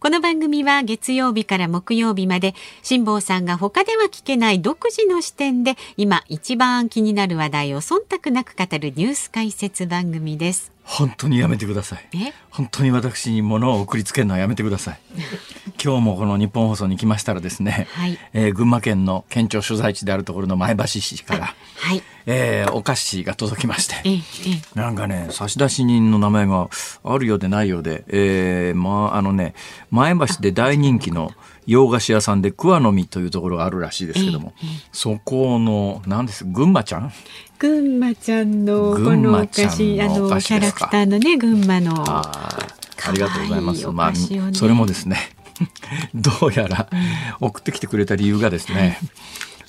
この番組は月曜日から木曜日まで辛坊さんが他では聞けない独自の視点で今一番気になる話題を忖度なく語るニュース解説番組です。本当にやめてくださいえ？本当に私に物を送りつけるのはやめてください 今日もこの日本放送に来ましたらですね、はいえー群馬県の県庁所在地であるところの前橋市から、はい。えーお菓子が届きまして。なんかね、差出人の名前があるようでないようで、えー、まあ、あのね、前橋で大人気の洋菓子屋さんで桑の実というところがあるらしいですけども、そこの、何です、群馬ちゃん？群馬ちゃんのこのお菓子、あんのキャラクターのね群馬の。ありがとうございます。可愛いまあそれもですね、どうやら送ってきてくれた理由がですね、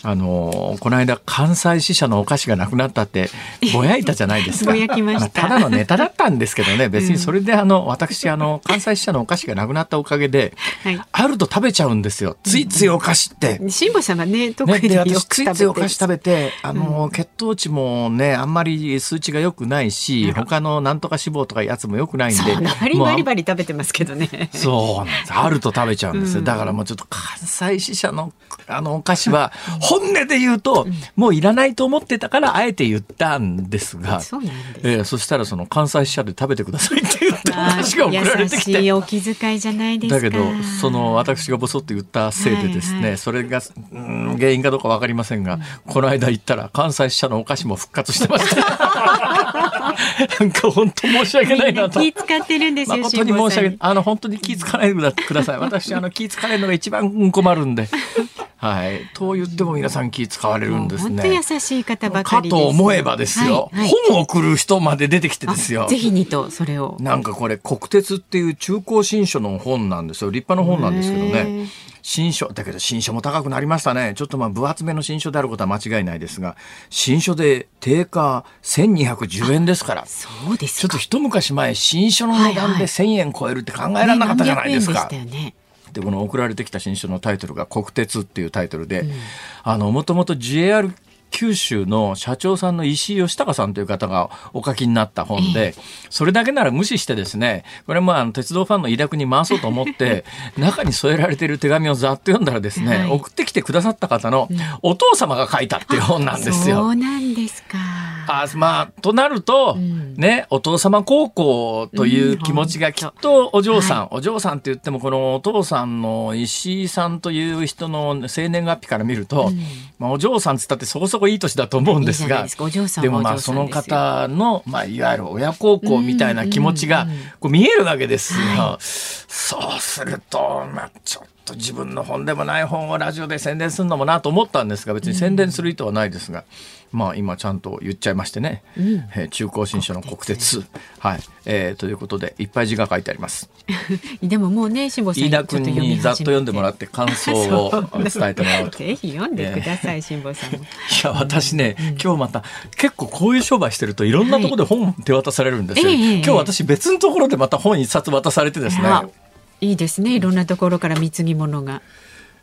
あのこの間関西支社のお菓子がなくなったってぼやいたじゃないですか。ぼやきましたあただのネタだったんですけどね、別にそれであの私あの関西支社のお菓子がなくなったおかげで、はいあると食べちゃうんですよ。ついついお菓子って。辛坊さんはね特ね、によくで私ついついお菓子食べべてあの、血糖値もねあんまり数値が良くないし他のなんとか脂肪とかやつも良くないんでバリバリバリ食べてますけどね。そうなんです。あると食べちゃうんですよ。だからもうちょっと関西支社のあのお菓子は本音で言うと、もういらないと思ってたからあえて言ったんですが、そ。えーそしたらその関西支社で食べてくださいって言ったあ話が送られ優てきて。しいお気遣いじゃないですか。だけどその私がボソッと言ったせいでですね、はいはいそれがうん原因かどうか分かりませんが、この間行ったら関西支社のお菓子も復活してました なんか本当申し訳ないなと気使ってるんですよ。誠に申し訳。あの、本当に気ぃつかないでください。私、あの、気ぃつかれるのが一番困るんで。はい。と言っても皆さん気ぃ使われるんです本当ね。優しい方ばかかりです。と思えばですよ、はいはい本を送る人まで出てきてですよあ。ぜひにとそれを。なんかこれ、国鉄っていう中高新書の本なんですよ。立派な本なんですけどへねー。新書、だけど新書も高くなりましたね。ちょっとまあ分厚めの新書であることは間違いないですが、新書で定価1210円ですから。そうですか。ちょっと一昔前、新書の値段で1000円超えるって考えられなかったじゃないですか。ね何百円でしたよね。でこの送られてきた新書のタイトルが「国鉄」っていうタイトルで、あのもともと JR 九州の社長さんの石井義孝さんという方がお書きになった本で、それだけなら無視してですねこれもあの鉄道ファンの抱くに回そうと思って 中に添えられている手紙をざっと読んだらですね、はい。送ってきてくださった方のお父様が書いたっていう本なんですよ。そうなんですか。あまあとなると、ん。ねお父様孝行という気持ちがきっとお嬢さん、はお嬢さんって言ってもこのお父さんの石井さんという人の生年月日から見ると、まあ、お嬢さんっつったってそこそこいい年だと思うんですがでもまあその方の、まあ、いわゆる親孝行みたいな気持ちがこう見えるわけですよ。そうすると、まあ、ちょっと自分の本でもない本をラジオで宣伝するのもなと思ったんですが別に宣伝する意図はないですが、まあ今ちゃんと言っちゃいましてね、えー中高新書の国鉄。はい、えーということでいっぱい字が書いてあります。でももうね、辛坊さん飯田君にざっと読んでもらっって感想を 伝えてもらおうと。い ぜひ読んでください、辛坊さんも。や私ね、今日また結構こういう商売してるといろんなところで本手渡されるんですよ、ええ。今日私別のところでまた本一冊渡されてですね、あいいですね。いろんなところから貢ぎ物が。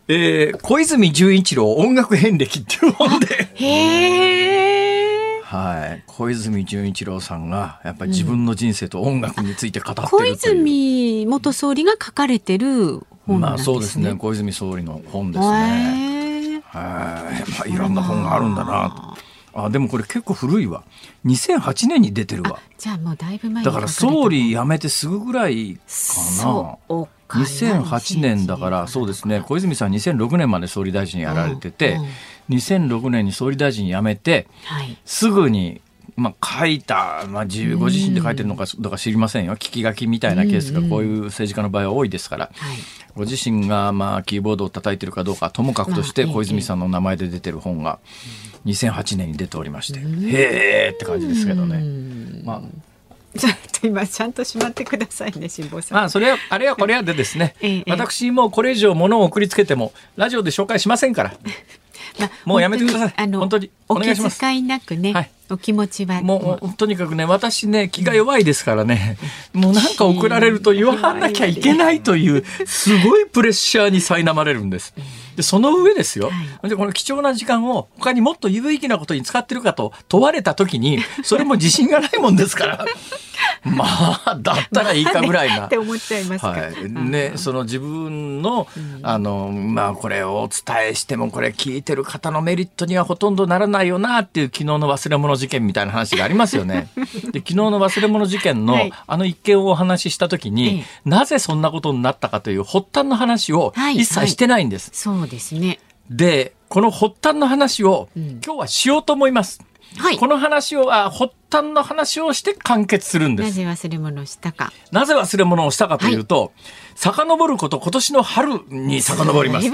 えー小泉純一郎音楽遍歴っていう本でへえ。はい、小泉純一郎さんがやっぱり自分の人生と音楽について語ってる小という、泉元総理が書かれてる本まあなんですね。そうですね小泉総理の本ですね。はい、まあいろんな本があるんだなと。あでもこれ結構古いわ。2008年に出てるわ。じゃあもうだいぶ前にだから総理辞めてすぐぐらいかな。そうか2008年だからそうですね小泉さん2006年まで総理大臣やられてて、うんうん2006年に総理大臣辞めてはい。すぐに、まあ、書いた、まあ、自ご自身で書いてるのかどうか知りませんよ。聞き書きみたいなケースがこういう政治家の場合は多いですから、はい。ご自身がまあキーボードを叩いてるかどうかはともかくとしてまあ小泉さんの名前で出てる本が2008年に出ておりまして、へーって感じですけどね。まあちょっと今ちゃんとしまってくださいね、辛坊さん。まあそれはあれはこれはでですね、ええ。私もうこれ以上物を送りつけてもラジオで紹介しませんから。まあもうやめてください。あの本当にお願いしますお気遣いなくね、はい。お気持ちは。もうとにかくね私ね気が弱いですからね、もうなんか送られると言わなきゃいけないというすごいプレッシャーに苛まれるんです。でその上ですよ、でこの貴重な時間を他にもっと有意義なことに使ってるかと問われた時に それも自信がないもんですから。まあだったらいいかぐらいな。って思っちゃいますか。はい、ねその自分の、あのまあこれをお伝えしてもこれ聞いてる方のメリットにはほとんどならないよなっていう昨日の忘れ物事件みたいな話がありますよね。で昨日の忘れ物事件の、はい、あの一件をお話しした時に、ええ、なぜそんなことになったかという発端の話を一切してないんです。はい。はい、そうですね。でこの発端の話を、今日はしようと思います。はい、この話をあ発端の話をして完結するんです。なぜ忘れ物をしたか。なぜ忘れ物をしたかというと、はい、遡ること今年の春に遡ります。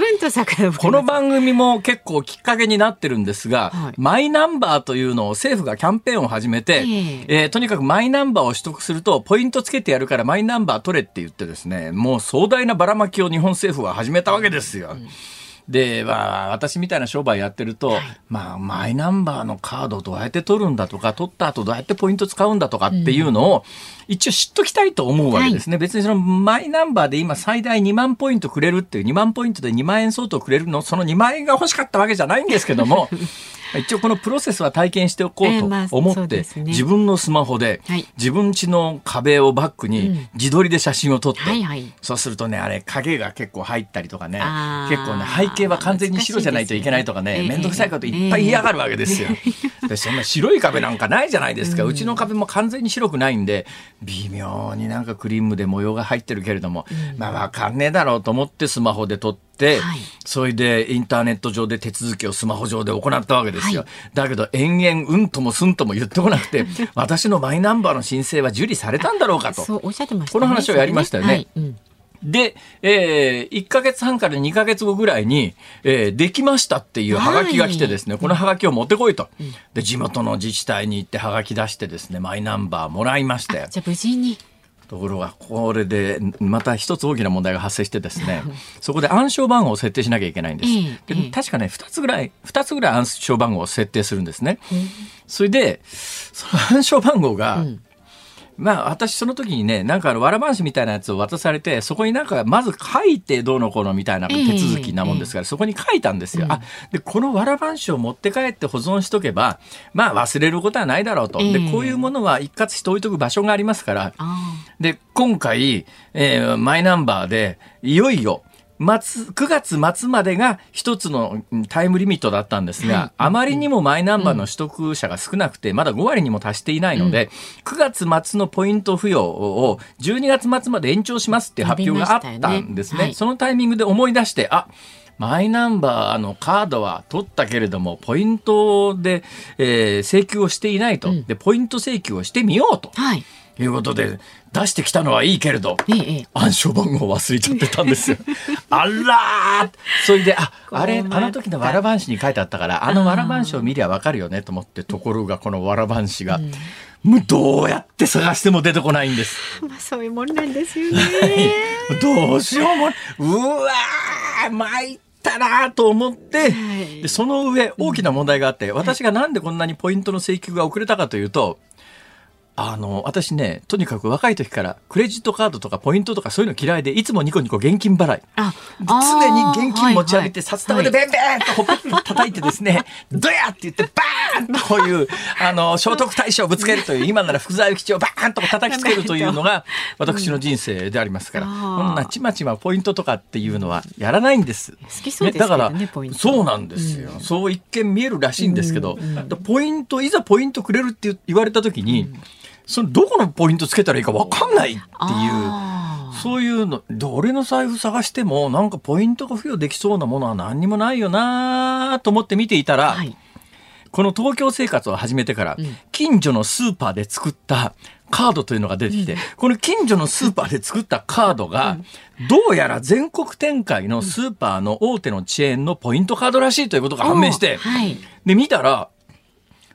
この番組も結構きっかけになってるんですが、はい、マイナンバーというのを政府がキャンペーンを始めて、えー、えー、とにかくマイナンバーを取得するとポイントつけてやるからマイナンバー取れって言ってですね、もう壮大なばらまきを日本政府は始めたわけですよ。うんで、まあ、私みたいな商売やってると、はい、まあ、マイナンバーのカードどうやって取るんだとか、取った後どうやってポイント使うんだとかっていうのを、一応知っときたいと思うわけですね。はい、別にそのマイナンバーで今最大2万ポイントくれるっていう、2万ポイントで2万円相当くれるの、その2万円が欲しかったわけじゃないんですけども、一応このプロセスは体験しておこうと思って、自分のスマホで、自分家の壁をバックに自撮りで写真を撮って、そうするとねあれ影が結構入ったりとかね結構ね背景は完全に白じゃないといけないとかね面倒くさいこといっぱい嫌がるわけですよ。でそんな白い壁なんかないじゃないですか、うちの壁も完全に白くないんで微妙になんかクリームで模様が入ってるけれども、まあ分かんねえだろうと思ってスマホで撮って。、はい、それでインターネット上で手続きをスマホ上で行ったわけですよ。はい、だけど延々うんともすんとも言ってこなくて 私のマイナンバーの申請は受理されたんだろうかとそうおっしゃってました、ね、この話をやりましたよね。はいうんで、えー、1か月半から2か月後ぐらいに、えー、できましたっていうはがきが来てですね、はい、このはがきを持ってこいと。で、地元の自治体に行ってはがき出してですね、マイナンバーもらいまして。じゃあ無事に。ところがこれでまた一つ大きな問題が発生してですね そこで暗証番号を設定しなきゃいけないんです。で確かね2つぐらい2つぐらい暗証番号を設定するんですね。それでその暗証番号が、うんまあ私その時にねなんかわらばんしみたいなやつを渡されてそこになんかまず書いてどうのこうのみたいな手続きなもんですから、えー、そこに書いたんですよ。うん、あでこのわらばんしを持って帰って保存しとけばまあ忘れることはないだろうと。でこういうものは一括して置いとく場所がありますから。で今回、えー、マイナンバーでいよいよ末9月末までが一つのタイムリミットだったんですが、はい、あまりにもマイナンバーの取得者が少なくて、まだ5割にも達していないので、うん、9月末のポイント付与を12月末まで延長しますっていう発表があったんですね。ね。はい、そのタイミングで思い出して、あマイナンバーのカードは取ったけれども、ポイントで、えー、請求をしていないと、うん、で、ポイント請求をしてみようと。はいいうことで出してきたのはいいけれど、ええ、暗証番号忘れちゃってたんですよ。あらそれでああれあの時のわらばんしに書いてあったからあのわらばんしを見りゃわかるよねと思ってところがこのわらばんしが。うんもうどうやって探しても出てこないんです。まあそういうもんなんですよね。どうしようもうわー参ったなと思って、はい、でその上大きな問題があって、私がなんでこんなにポイントの請求が遅れたかというと、あの、私ね、とにかく若い時からクレジットカードとかポイントとかそういうの嫌いで、いつもニコニコ現金払い。あ常に現金持ち上げて、札束でベンベンとほっぺた叩いてですね、ドヤって言ってバーンとこういう、あの、聖徳太子をぶつけるという、今なら福沢諭吉をバーンと叩きつけるというのが、私の人生でありますから、こんなちまちまポイントとかっていうのはやらないんです。好きそうですね、だから、そうなんですよ。そう一見見えるらしいんですけど、ポイント、いざポイントくれるって言われた時に、そのどこのポイントつけたらいいか分かんないっていう。そういうの、俺の財布探しても、なんかポイントが付与できそうなものは何にもないよなと思って見ていたら、はい、この東京生活を始めてから、近所のスーパーで作ったカードというのが出てきて、この近所のスーパーで作ったカードが、どうやら全国展開のスーパーの大手のチェーンのポイントカードらしいということが判明して、はい、で、見たら、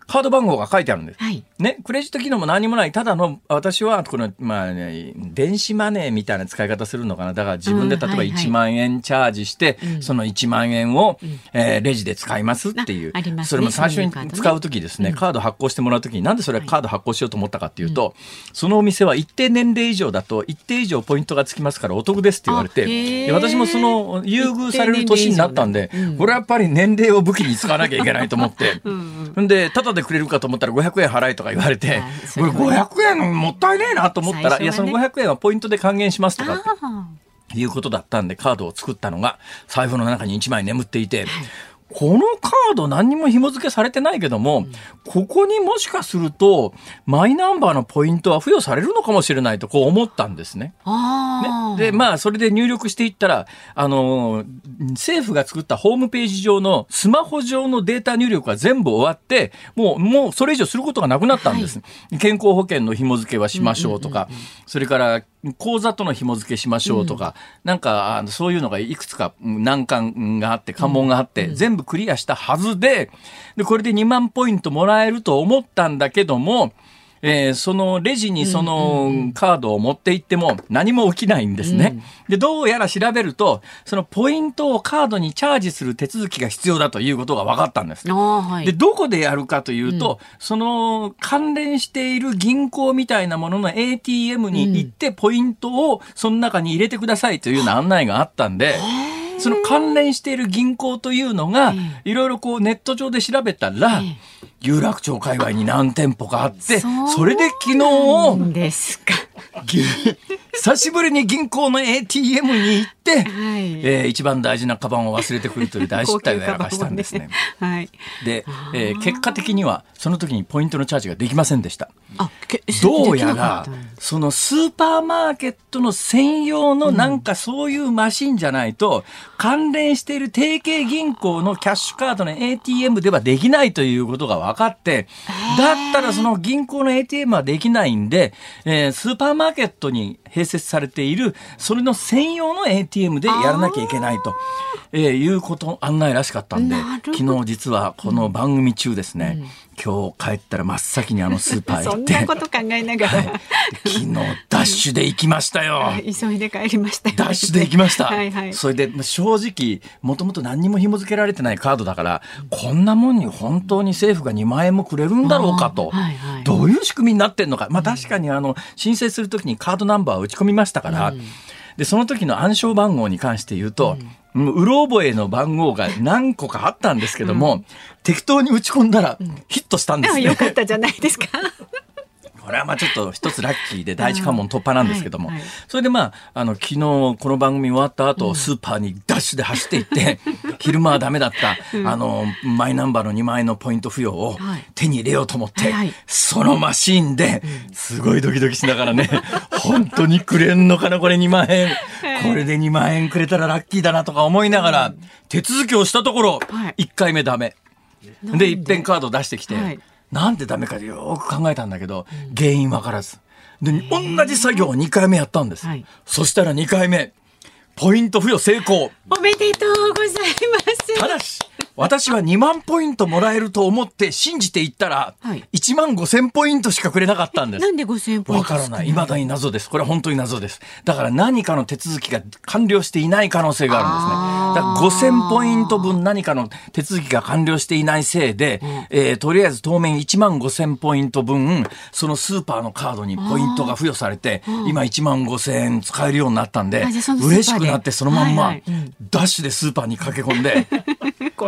カード番号が書いてあるんです。はい。ね、クレジット機能も何もない、ただの、私は、この、まあね、電子マネーみたいな使い方するのかな。だから自分で例えばうんはいはい。1万円チャージして、うん。その1万円を、えーレジで使いますっていう。あありますね。それも最初に使うときですね、カード発行してもらうときに、なんでそれカード発行しようと思ったかっていうと、そのお店は一定年齢以上だと、一定以上ポイントがつきますからお得ですって言われて、私もその優遇される年になったんでこれはやっぱり年齢を武器に使わなきゃいけないと思って、うんうんん。で、ただでくれるかと思ったら500円払えとか言われてこれれは500円もったいねえなと思ったら、いや、その500円はポイントで還元しますとかああいうことだったんで、カードを作ったのが、財布の中に1枚眠っていて、このカード何にも紐付けされてないけども、ここにもしかすると、マイナンバーのポイントは付与されるのかもしれないとこう思ったんですね。ね、で、まあ、それで入力していったら、あのー政府が作ったホームページ上のスマホ上のデータ入力が全部終わって、もう、もうそれ以上することがなくなったんです。健康保険の紐付けはしましょうとか、それから、口座との紐付けしましょうとか、なんか、あのそういうのがいくつかうん難関があって、関門があって、全部クリアしたはずで、で、これで2万ポイントもらえると思ったんだけども、えーそのレジにそのカードを持って行っても何も起きないんですね。で、どうやら調べると、そのポイントをカードにチャージする手続きが必要だということが分かったんです。はい。で、どこでやるかというと、その関連している銀行みたいなものの ATM に行って、ポイントをその中に入れてくださいというような案内があったんで、その関連している銀行というのが、いろいろこうネット上で調べたら、有楽町界隈に何店舗かあって、それで昨日、なんですか。ぎ久しぶりに銀行の ATM に行って、はい。えー一番大事なカバンを忘れてくるという大失態をやらかしたんですね。はい。で、えー結果的にはその時にポイントのチャージができませんでした。あけどうやらそのスーパーマーケットの専用のなんかそういうマシンじゃないと、関連している提携銀行のキャッシュカードの ATM ではできないということが分かって、だったらその銀行の ATM はできないんで、えースーパーマーケットに併設されている、それの専用の ATM でやらなきゃいけないと、えーいうこと、案内らしかったんで昨日実はこの番組中ですね、今日帰ったら真っ先にあのスーパーへそん行って、なこと考えながら、昨日ダッシュで行きましたよ。急いで帰りましたよ。ダッシュで行きました。はいはい。それでまあ正直、もともと何にも紐付けられてないカードだから、こんなもんに本当に政府が2万円もくれるんだろうかと。はいはい。どういう仕組みになってんのか。まあ確かにあの、申請するときにカードナンバーを打ち込みましたから、で、その時の暗証番号に関して言うと、もううろ覚えの番号が何個かあったんですけども、適当に打ち込んだらヒットしたんですね。あよかったじゃないですかこれはまあちょっと一つラッキーで第一関門突破なんですけども、はいはい。それでまあ、あの、昨日この番組終わった後、スーパーにダッシュで走っていって、昼間はダメだった、あの、マイナンバーの2万円のポイント付与をはい。手に入れようと思って、はい。はいそのマシーンで、すごいドキドキしながらね、本当にくれんのかな、これ2万円。これで2万円くれたらラッキーだなとか思いながら、手続きをしたところ、はい。1回目ダメ。でで、一遍カード出してきて、はいなんでダメかよく考えたんだけど、原因わからず。で、同じ作業を2回目やったんです。はいそしたら2回目、ポイント付与成功。おめでとうございますただし、私は2万ポイントもらえると思って信じていったら、はい1万5千ポイントしかくれなかったんですな。んで5000ポイントわからない。未だに謎です。これは本当に謎です。だから何かの手続きが完了していない可能性があるんですね。だから5000ポイント分何かの手続きが完了していないせいで、えーとりあえず当面1万5000ポイント分、そのスーパーのカードにポイントが付与されて、今1万5000円使えるようになったんであじゃあそのスーパーで嬉しくなってそのまんまダッシュでスーパーに駆け込んで、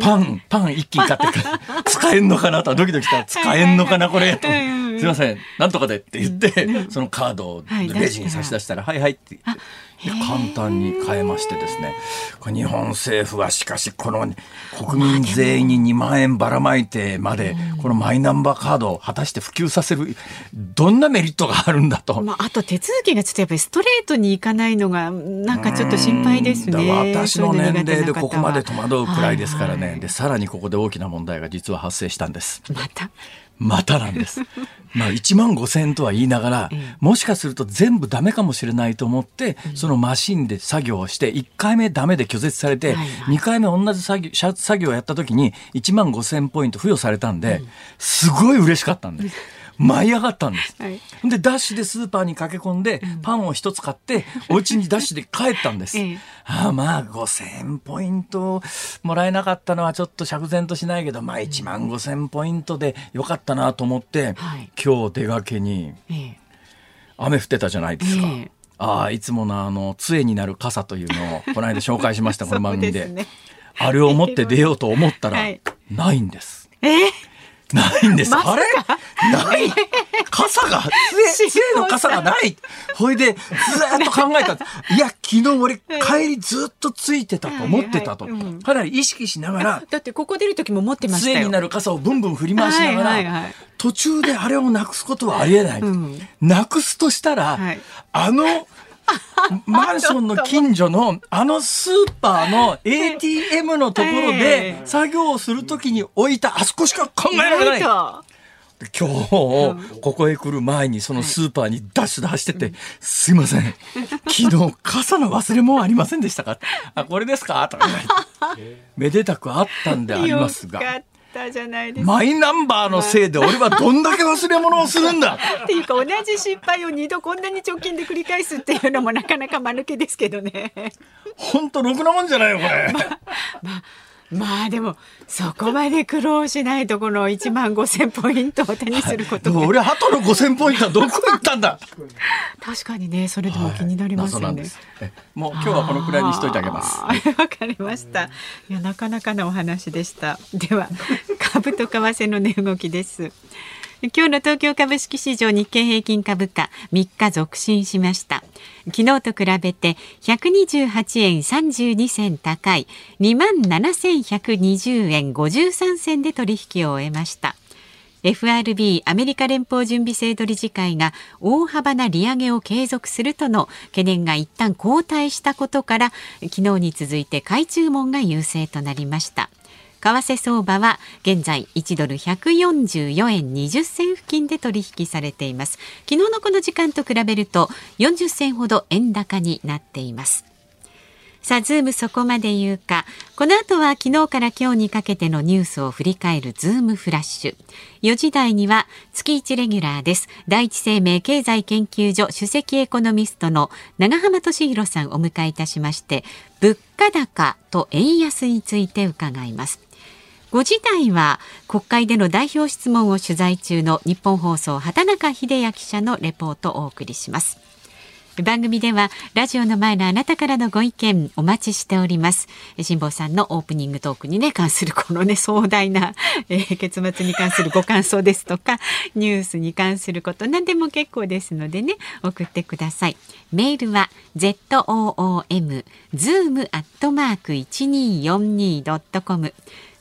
パン、パン一斤買ってくる。使えんのかなとドキドキした。ら使えんのかなこれと。すはいません、なんとかでって言って、そのカードをはいレジに差し出したら、はいはいって。言って。で簡単に買えましてですね。日本政府はしかしこの国民全員に2万円ばらまいてまで、このマイナンバーカードを果たして普及させる、どんなメリットがあるんだと。まあ、あと手続きがちょっとやっぱりストレートにいかないのがなんかちょっと心配ですだね。私の年齢でここまで戸惑うくらいですからね。で、さらにここで大きな問題が実は発生したんです。また。またなんです。まあ1万5千円とは言いながら、もしかすると全部ダメかもしれないと思って、そのマシンで作業をして、1回目ダメで拒絶されて、はいはい2回目同じ作業作作業をやった時に1万5千ポイント付与されたんで、すごい嬉しかったんです。舞い上がったんです。はいで、ダッシュでスーパーに駆け込んで、パンを一つ買って、お家にダッシュで帰ったんです。ええああまあ、5000ポイントもらえなかったのはちょっと釈然としないけど、まあ1万5000ポイントでよかったなと思って、はい今日出かけにええ雨降ってたじゃないですか。ええああ、いつものあの、杖になる傘というのを、この間紹介しました、この番組で。ですねあれを持って出ようと思ったら、はいないんです。ええないんです。あれ？ない。傘が、杖、杖の傘がない。ほいで、ずーっと考えた。いや、昨日俺、帰りずっとついてたと思ってたと。かなり意識しながら、だってここ出る時も持ってましたよ。杖になる傘をブンブン振り回しながら、途中であれをなくすことはありえないうん。なくすとしたらはい、あの、マンションの近所のあのスーパーの ATM のところえでえ作業をするときに置いたあそこしか考えられない今日、ここへ来る前にそのスーパーにダッシュで走ってて、すいません。昨日傘の忘れ物ありませんでしたか？あ、これですか？とか。めでたくあったんでありますが。マイナンバーのせいで俺はどんだけ忘れ物をするんだっていうか同じ失敗を二度こんなに直近で繰り返すっていうのもなかなか間抜けですけどね。ほんとろくなもんじゃないよ、これ。まあでもそこまで苦労しないとこの1万5千ポイントを手にすることがでも俺、鳩の5000ポイントはどこ行ったんだ？確かにねそれでも気になりますよね。謎なんです。えもう今日はこのくらいにしといてあげます。わかりました。いやなかなかなお話でした。では株と為替の値動きです。今日の東京株式市場日経平均株価3日続伸しました。昨日と比べて128円32銭高い27,120円53銭で取引を終えました。FRB アメリカ連邦準備制度理事会が大幅な利上げを継続するとの懸念が一旦後退したことから昨日に続いて買い注文が優勢となりました為替相場は現在1ドル144円20銭付近で取引されています昨日のこの時間と比べると40銭ほど円高になっていますさあ、ズームそこまで言うか。この後は昨日から今日にかけてのニュースを振り返るズームフラッシュ。4時台には月1レギュラーです。第一生命経済研究所首席エコノミストの長浜俊弘さんをお迎えいたしまして、物価高と円安について伺います。5時台は国会での代表質問を取材中の日本放送畑中秀也記者のレポートをお送りします。番組ではラジオの前のあなたからのご意見お待ちしております。辛坊さんのオープニングトークにね関するこのね壮大な、えー結末に関するご感想ですとかニュースに関すること何でも結構ですのでね送ってください。メールは zoom zoom アットマーク 1242.com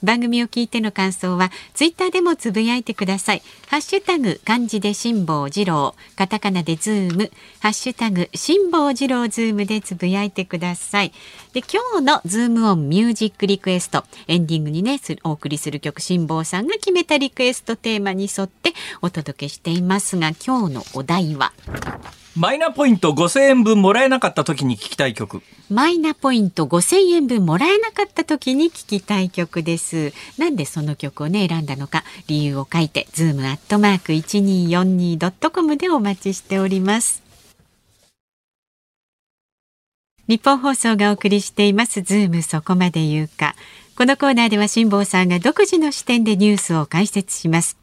番組を聞いての感想はツイッターでもつぶやいてください。ハッシュタグ漢字で辛坊治郎、カタカナでズーム、ハッシュタグ辛坊治郎ズームでつぶやいてください。で今日のズームオンミュージックリクエストエンディングにねお送りする曲辛坊さんが決めたリクエストテーマに沿ってお届けしていますが今日のお題は？マイナポイント5000円分もらえなかった時に聞きたい曲。マイナポイント5000円分もらえなかった時に聞きたい曲です。なんでその曲をね選んだのか理由を書いてズームアットマーク 1242.com でお待ちしております。日本放送がお送りしていますズームそこまで言うか。このコーナーでは辛坊さんが独自の視点でニュースを解説します。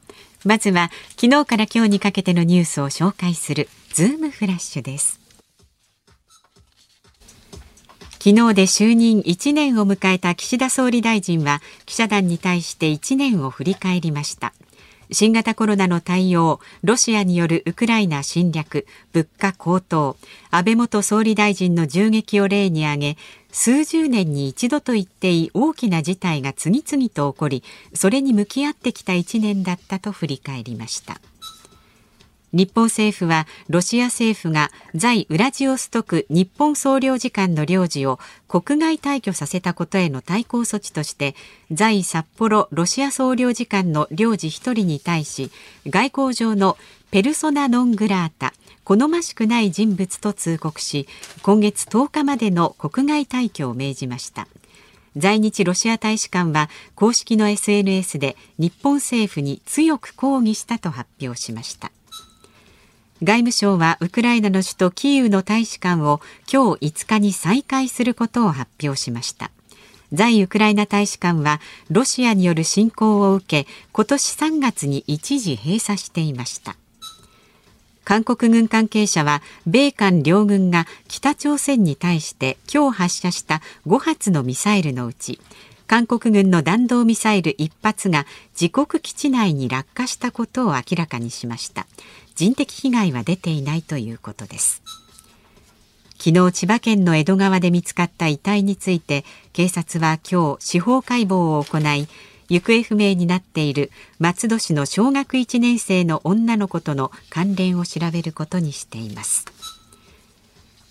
まずは昨日から今日にかけてのニュースを紹介するズームフラッシュです。昨日で就任1年を迎えた岸田総理大臣は記者団に対して1年を振り返りました新型コロナの対応ロシアによるウクライナ侵略物価高騰安倍元総理大臣の銃撃を例に挙げ数十年に一度と言っていい大きな事態が次々と起こりそれに向き合ってきた1年だったと振り返りました。日本政府はロシア政府が在ウラジオストク日本総領事館の領事を国外退去させたことへの対抗措置として在札幌ロシア総領事館の領事1人に対し外交上のペルソナ・ノン・グラータ好ましくない人物と通告し今月10日までの国外退去を命じました。在日ロシア大使館は公式の SNS で日本政府に強く抗議したと発表しました。外務省はウクライナの首都キーウの大使館を今日5日に再開することを発表しました。在ウクライナ大使館はロシアによる侵攻を受け今年3月に一時閉鎖していました。韓国軍関係者は米韓両軍が北朝鮮に対して今日発射した5発のミサイルのうち韓国軍の弾道ミサイル1発が自国基地内に落下したことを明らかにしました。人的被害は出ていないということです。昨日千葉県の江戸川で見つかった遺体について警察は今日司法解剖を行い行方不明になっている松戸市の小学1年生の女の子との関連を調べることにしています。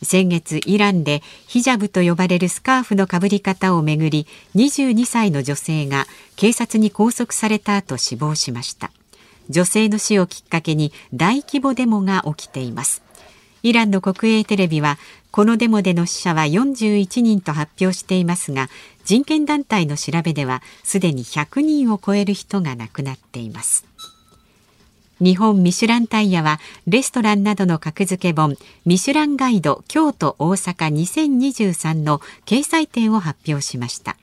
先月イランでヒジャブと呼ばれるスカーフのかぶり方をめぐり22歳の女性が警察に拘束された後死亡しました。女性の死をきっかけに大規模デモが起きています。イランの国営テレビはこのデモでの死者は41人と発表していますが人権団体の調べではすでに100人を超える人が亡くなっています。日本ミシュランタイヤはレストランなどの格付け本ミシュランガイド京都大阪2023の掲載点を発表しました。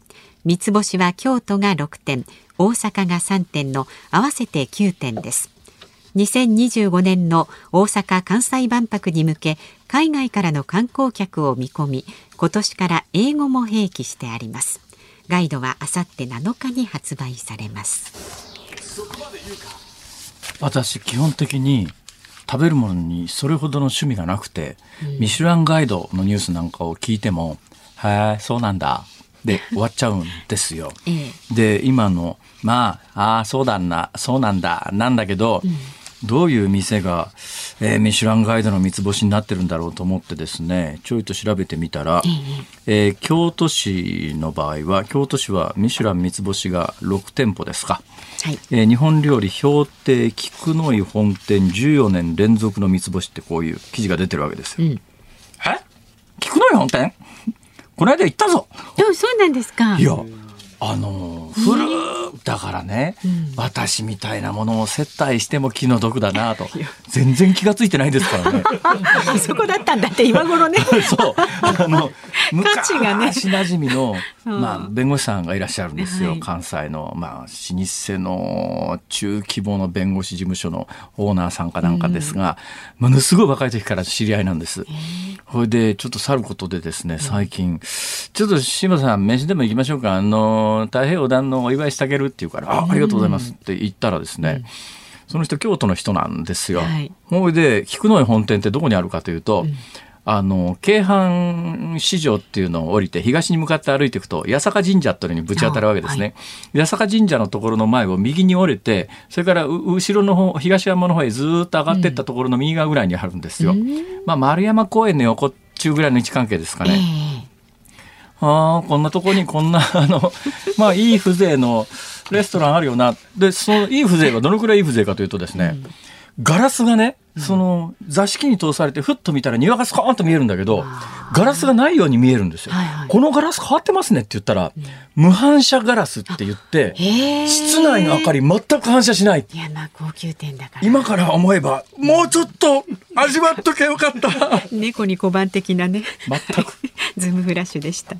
三つ星は京都が6点大阪が3点の合わせて9点です。2025年の大阪・関西万博に向け海外からの観光客を見込み今年から英語も併記してあります。ガイドはあさって7日に発売されます。私基本的に食べるものにそれほどの趣味がなくて、うん、ミシュランガイドのニュースなんかを聞いても「へえそうなんだ」で 終わっちゃうんですよ。ええ、で今のまあああそうだなそうなんだなんだけど、うんどういう店が、えー、ミシュランガイドの三つ星になってるんだろうと思ってですねちょいと調べてみたら、えー、京都市の場合は京都市はミシュラン三つ星が6店舗ですか、はい。えー、日本料理氷亭菊の井本店14年連続の三つ星ってこういう記事が出てるわけですよ。うん、え？菊の井本店？この間行ったぞ。そうなんですか。いやあの古だからね、うん、私みたいなものを接待しても気の毒だなと。全然気が付いてないですからね。そこだったんだって今頃ね。そう。あの 昔馴染みの、まあ、弁護士さんがいらっしゃるんですよ、はい、関西の、まあ、老舗の中規模の弁護士事務所のオーナーさんかなんかですが、うん、ものすごい若い時から知り合いなんです。それでちょっと去ることでですね最近、ちょっと島さん飯でも行きましょうか。あの太平洋断のお祝いしてあげるって言うから「あありがとうございます」って言ったらですね、その人京都の人なんですよ。はい、ほいで菊の井本店ってどこにあるかというと、うん。あの京阪市場っていうのを降りて東に向かって歩いていくと八坂神社っていうのにぶち当たるわけですね、はい、八坂神社のところの前を右に折れてそれから後ろの方東山の方へずっと上がっていったところの右側ぐらいにあるんですよ、うん、まあ丸山公園の横っちゅうぐらいの位置関係ですかね、えー、ああこんなとこにこんな あのまあいい風情のレストランあるよなでそのいい風情はどのくらいいい風情かというとですね、うんガラスがね、その座敷に通されてふっと見たら庭がスコーンと見えるんだけど、ガラスがないように見えるんですよ。はいはい、このガラス変わってますねって言ったら、無反射ガラスって言って、室内の明かり全く反射しない。いや、まあ高級店だから。今から思えば、もうちょっと味わっとけよかった。猫に小判的なね。全く。ズームフラッシュでした。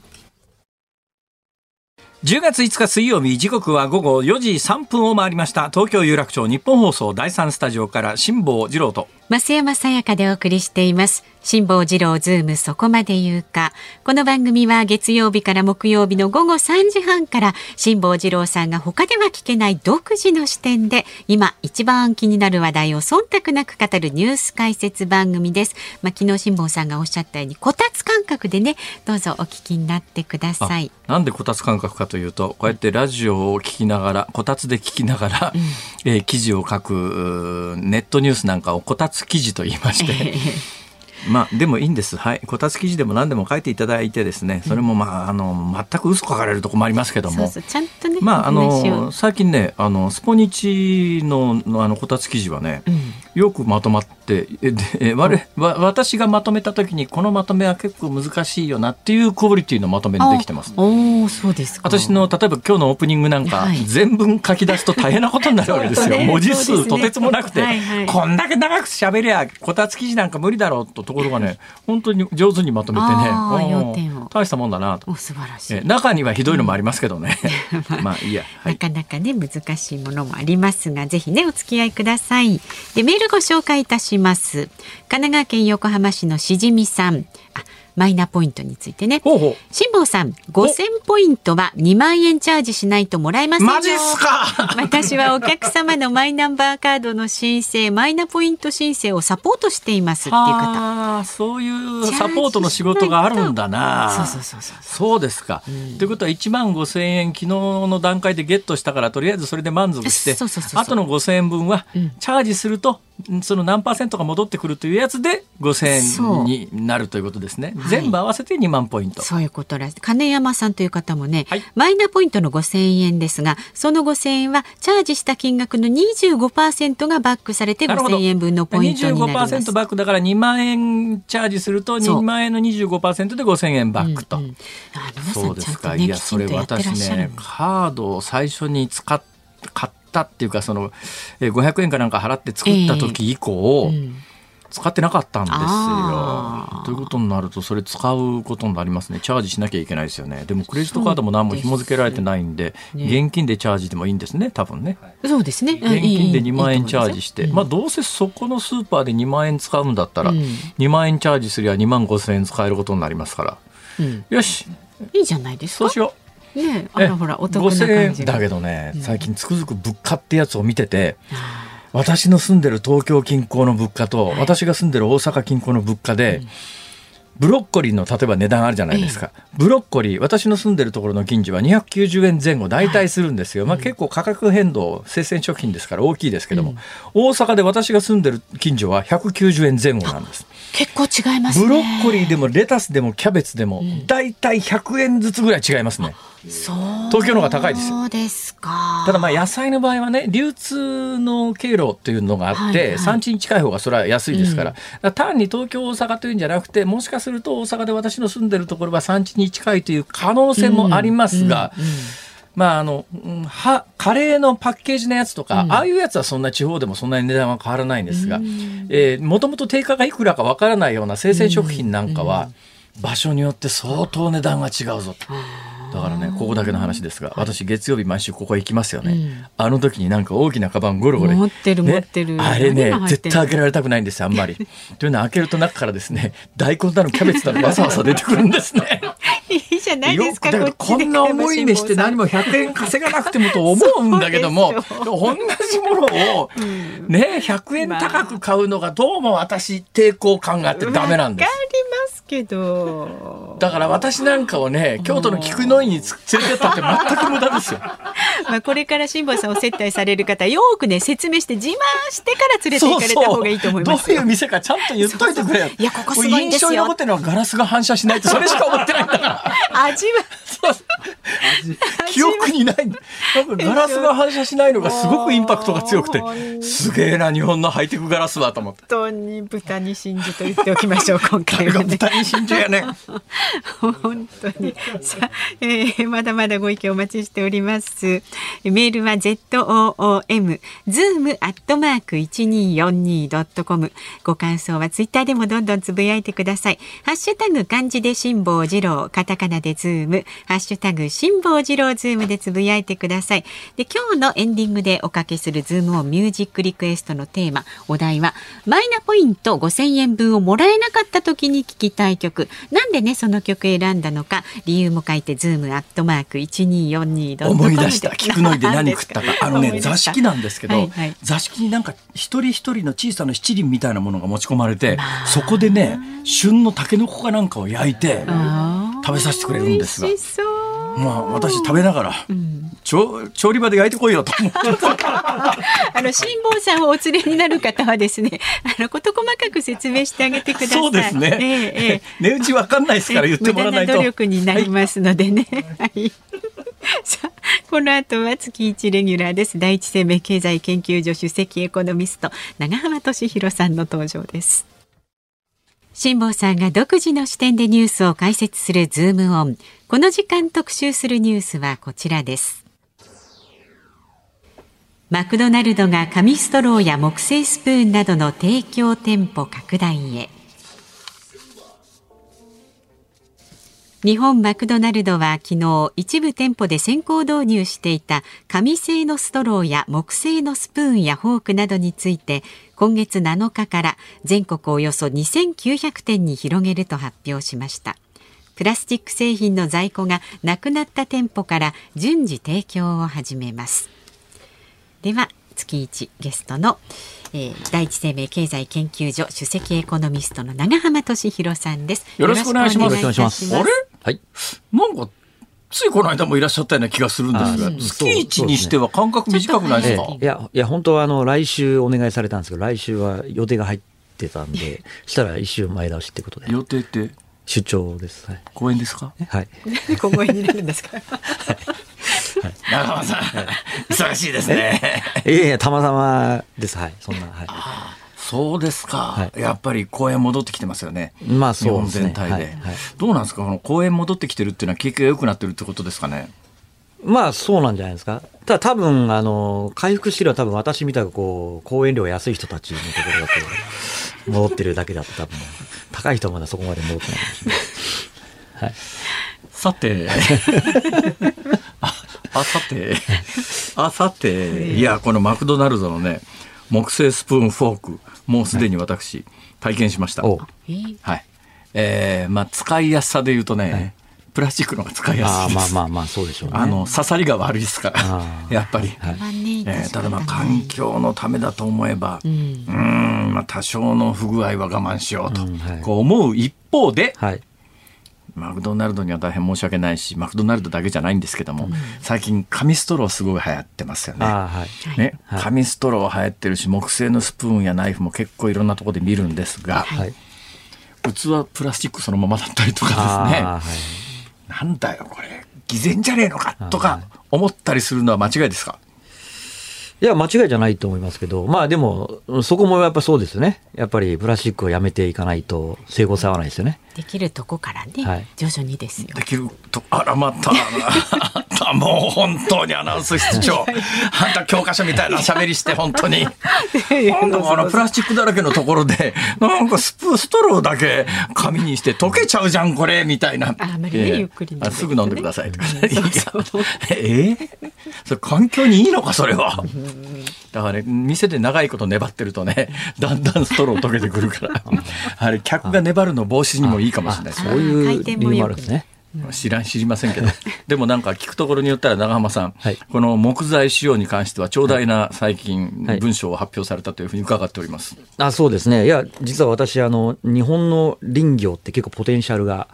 10月5日水曜日時刻は午後4時3分を回りました。東京有楽町日本放送第3スタジオから辛坊治郎と。増山さやかでお送りしています辛坊治郎ズームそこまで言うか。この番組は月曜日から木曜日の午後3時半から辛坊治郎さんが他では聞けない独自の視点で今一番気になる話題を忖度なく語るニュース解説番組です。まあ、昨日辛坊さんがおっしゃったようにこたつ感覚でね、どうぞお聞きになってください。なんでこたつ感覚かというと、こうやってラジオを聞きながら、こたつで聞きながら、うん、えー、記事を書くネットニュースなんかをこたつ記事と言いまして、まあ、でもいいんです。はい。こたつ記事でも何でも書いていただいてですね、それもまあ、あの、全く嘘書かれるとこもありますけども。そうそうちゃんとね。まあ、あの、最近ね、あの、スポニチの、あの、こたつ記事はね、うん、よくまとまって、で、我、わ、私がまとめた時に、このまとめは結構難しいよなっていうクオリティのまとめにできてます、おおそうです私の、例えば今日のオープニングなんか、はい、全文書き出すと大変なことになるわけですよ。ね、文字数とてつもなくて、はいはい、こんだけ長く喋りゃ、こたつ記事なんか無理だろうとところがね、本当に上手にまとめてね大したもんだなと。素晴らしい。中にはひどいのもありますけどね、うん、まあいいや、はい、なかなかね難しいものもありますがぜひねお付き合いください。でメールご紹介いたします。神奈川県横浜市のしじみさん。あマイナポイントについてね。辛坊さん、5000ポイントは2万円チャージしないともらえませんマジっすか？私はお客様のマイナンバーカードの申請、マイナポイント申請をサポートしていますっていう方。あそういうサポートの仕事があるんだな。そうそうそうそう。そうですか。と、うん、いうことは1万5000円昨日の段階でゲットしたからとりあえずそれで満足して、あとの5000円分はチャージすると、その何パーセントが戻ってくるというやつで5000円になるということですね。全部合わせて2万ポイント。そういうことらしい。金山さんという方もね、はい、マイナポイントの5000円ですが、その5000円はチャージした金額の25%がバックされて5000円分のポイントになります。25%バックだから2万円チャージすると2万円の25%で5000円バックと。うんうん、そうですか。ね、いや、それ私ね、カードを最初に使っ買ったっていうかその500円かなんか払って作った時以降、えーうん使ってなかったんですよ。ということになるとそれ使うことになりますね。チャージしなきゃいけないですよね。でもクレジットカードも何も紐付けられてないんで、ね、現金でチャージでもいいんですね多分ね。そうですね。現金で2万円チャージして、まあどうせそこのスーパーで2万円使うんだったら、うん、2万円チャージすりゃ2万5千円使えることになりますから、うん、よし。いいじゃないですか。そうしよう。ねあらほらお得な感じだけどね、最近つくづく物価ってやつを見てて、うん私の住んでる東京近郊の物価と、私が住んでる大阪近郊の物価で、ブロッコリーの例えば値段あるじゃないですか、ブロッコリー私の住んでるところの近所は290円前後大体するんですよ、まあ、結構価格変動生鮮食品ですから大きいですけども、大阪で私が住んでる近所は190円前後なんです。結構違います、ね、ブロッコリーでもレタスでもキャベツでも大体100円ずつぐらい違いますね、東京の方が高いですそうですかただまあ野菜の場合はね流通の経路というのがあって、はいはい、産地に近い方がそれは安いですから。うん、単に東京大阪というんじゃなくてもしかすると大阪で私の住んでるところは産地に近いという可能性もありますが、うんうんまああのはカレーのパッケージのやつとか、うん、ああいうやつはそんな地方でもそんなに値段は変わらないんですが、もともと定価がいくらかわからないような生鮮食品なんかは、場所によって相当値段が違うぞと。だからねここだけの話ですが私月曜日毎週ここ行きますよね、うん、あの時になんか大きなカバンゴロゴロ。持ってる、ね、持ってる。あれね絶対開けられたくないんですよあんまり。というのは開けると中からですね大根だのキャベツだのわさわさ出てくるんですね。いいじゃないですかこんな思いにして何も100円稼がなくてもと思うんだけども 同じものをね100円高く買うのがどうも私抵抗感があってダメなんですけど。だから私なんかをね京都の菊の井に連れてったって全く無駄ですよ。まあこれから辛坊さんを接待される方よくね説明して自慢してから連れて行かれた方がいいと思いますどういう店かちゃんと言っといてくれいやここすごいんですよ。印象に残ってるのはガラスが反射しないってそれしか思ってないんだから。味は記憶にない。多分ガラスが反射しないのがすごくインパクトが強くてすげえな日本のハイテクガラスはと思って。本当に豚に真珠と言っておきましょう今回は、ね、豚に真珠やね。本当に。さあ、えー、まだまだご意見お待ちしております。メールは ZOOM zoom アットマーク 1242.com ご感想はツイッターでもどんどんつぶやいてください。ハッシュタグ漢字で辛坊治郎カタカナでズーム。ハッシュタグ辛坊治郎ズームでつぶやいてください。で、今日のエンディングでおかけするズームオンミュージックリクエストのテーマ、お題は、マイナポイント5000円分をもらえなかった時に聞きたい曲。なんでね、その曲選んだのか、理由も書いて、ズームアットマーク 1242. 思い出した。菊乃井で何食ったか。あのね、座敷なんですけど、はいはい、座敷になんか一人一人の小さな七輪みたいなものが持ち込まれて、そこでね、旬のタケノコかなんかを焼いて、食べさせてくれるんですが。まあ私食べながら、うん、調調理場で焼いてこいよと思って。あの辛坊さんをお連れになる方はですねあの事細かく説明してあげてください。そうですね、えーえー、値打ちわかんないですから言ってもらわないと。努力になりますのでね、はい、は いさあこの後は月一レギュラーです。第一生命経済研究所首席エコノミスト長浜俊弘さんの登場です辛坊さんが独自の視点でニュースを解説するズームオン。この時間特集するニュースはこちらです。マクドナルドが紙ストローや木製スプーンなどの提供店舗拡大へ。日本マクドナルドは昨日一部店舗で先行導入していた紙製のストローや木製のスプーンやフォークなどについて今月7日から全国およそ2900店に広げると発表しました。プラスチック製品の在庫がなくなった店舗から順次提供を始めます。では月一ゲストのえー、第一生命経済研究所首席エコノミストの長浜俊弘さんです。よろしくお願いします。はい、なんかついこの間もいらっしゃったような気がするんですが、月一にしては間隔短くないですか？いやいや本当はあの来週お願いされたんですけど、来週は予定が入ってたんで、したら一週前倒しってことで。予定って？出張です。はい、公演ですか？はい。公演になるんですか？長浜さん、忙しいですね。いやいや、たまたまです。はい、そんな。はい。そうですか、はい、やっぱり公演戻ってきてますよね。まあそうですね。全体で、はいはい、どうなんですか、この公演戻ってきてるっていうのは景気が良くなってるってことですかね？まあそうなんじゃないですか。ただ多分、あの、回復してるのは多分私みたくこう、公演料安い人たちのところだと戻ってるだけだと多分、高い人はまだそこまで戻ってないかもしれ。はい。さて、あさて、あさて、いや、このマクドナルドのね、木製スプーンフォーク、もうすでに私、体験しました。はい。えー、まあ、使いやすさで言うとね、はい。プラスチックのが使いやすいまあまあまあそうでしょう、ね、あの刺さりが悪いですから やっぱり、はい、えー、ただまあ環境のためだと思えばうんまあ多少の不具合は我慢しようと、うんはい、こう思う一方で、はい、マクドナルドには大変申し訳ないしマクドナルドだけじゃないんですけども、うん、最近紙ストローすごい流行ってますよね。はい、ね。紙ストロー流行ってるし木製のスプーンやナイフも結構いろんなところで見るんですが、はい、器プラスチックそのままだったりとかですね、はい、なんだよこれ偽善じゃねえのかとか思ったりするのは間違いですか？いや、間違いじゃないと思いますけど、まあでも、そこもやっぱそうですね。やっぱりプラスチックをやめていかないと整合性合わないですよね。できるとこからね、はい、徐々にですよ。できると、あらまた、もう本当にアナウンス室長、あんた教科書みたいな喋りして、本当に。今度あのプラスチックだらけのところで、なんかスプストローだけ紙にして溶けちゃうじゃん、これ、みたいな。あ、まりね、ゆっくり、すぐ飲んでくださいとか。えー、それ環境にいいのか、それは。だからね、店で長いこと粘ってるとね、だんだんストロー溶けてくるから、あれ、客が粘るの防止にもいいかもしれない。そういう理由もあるんですね。知らん知りませんけど。でもなんか聞くところによったら長浜さん、はい、この木材使用に関しては長大な最近文章を発表されたというふうに伺っております、あそうですね。いや実は私あの日本の林業って結構ポテンシャルが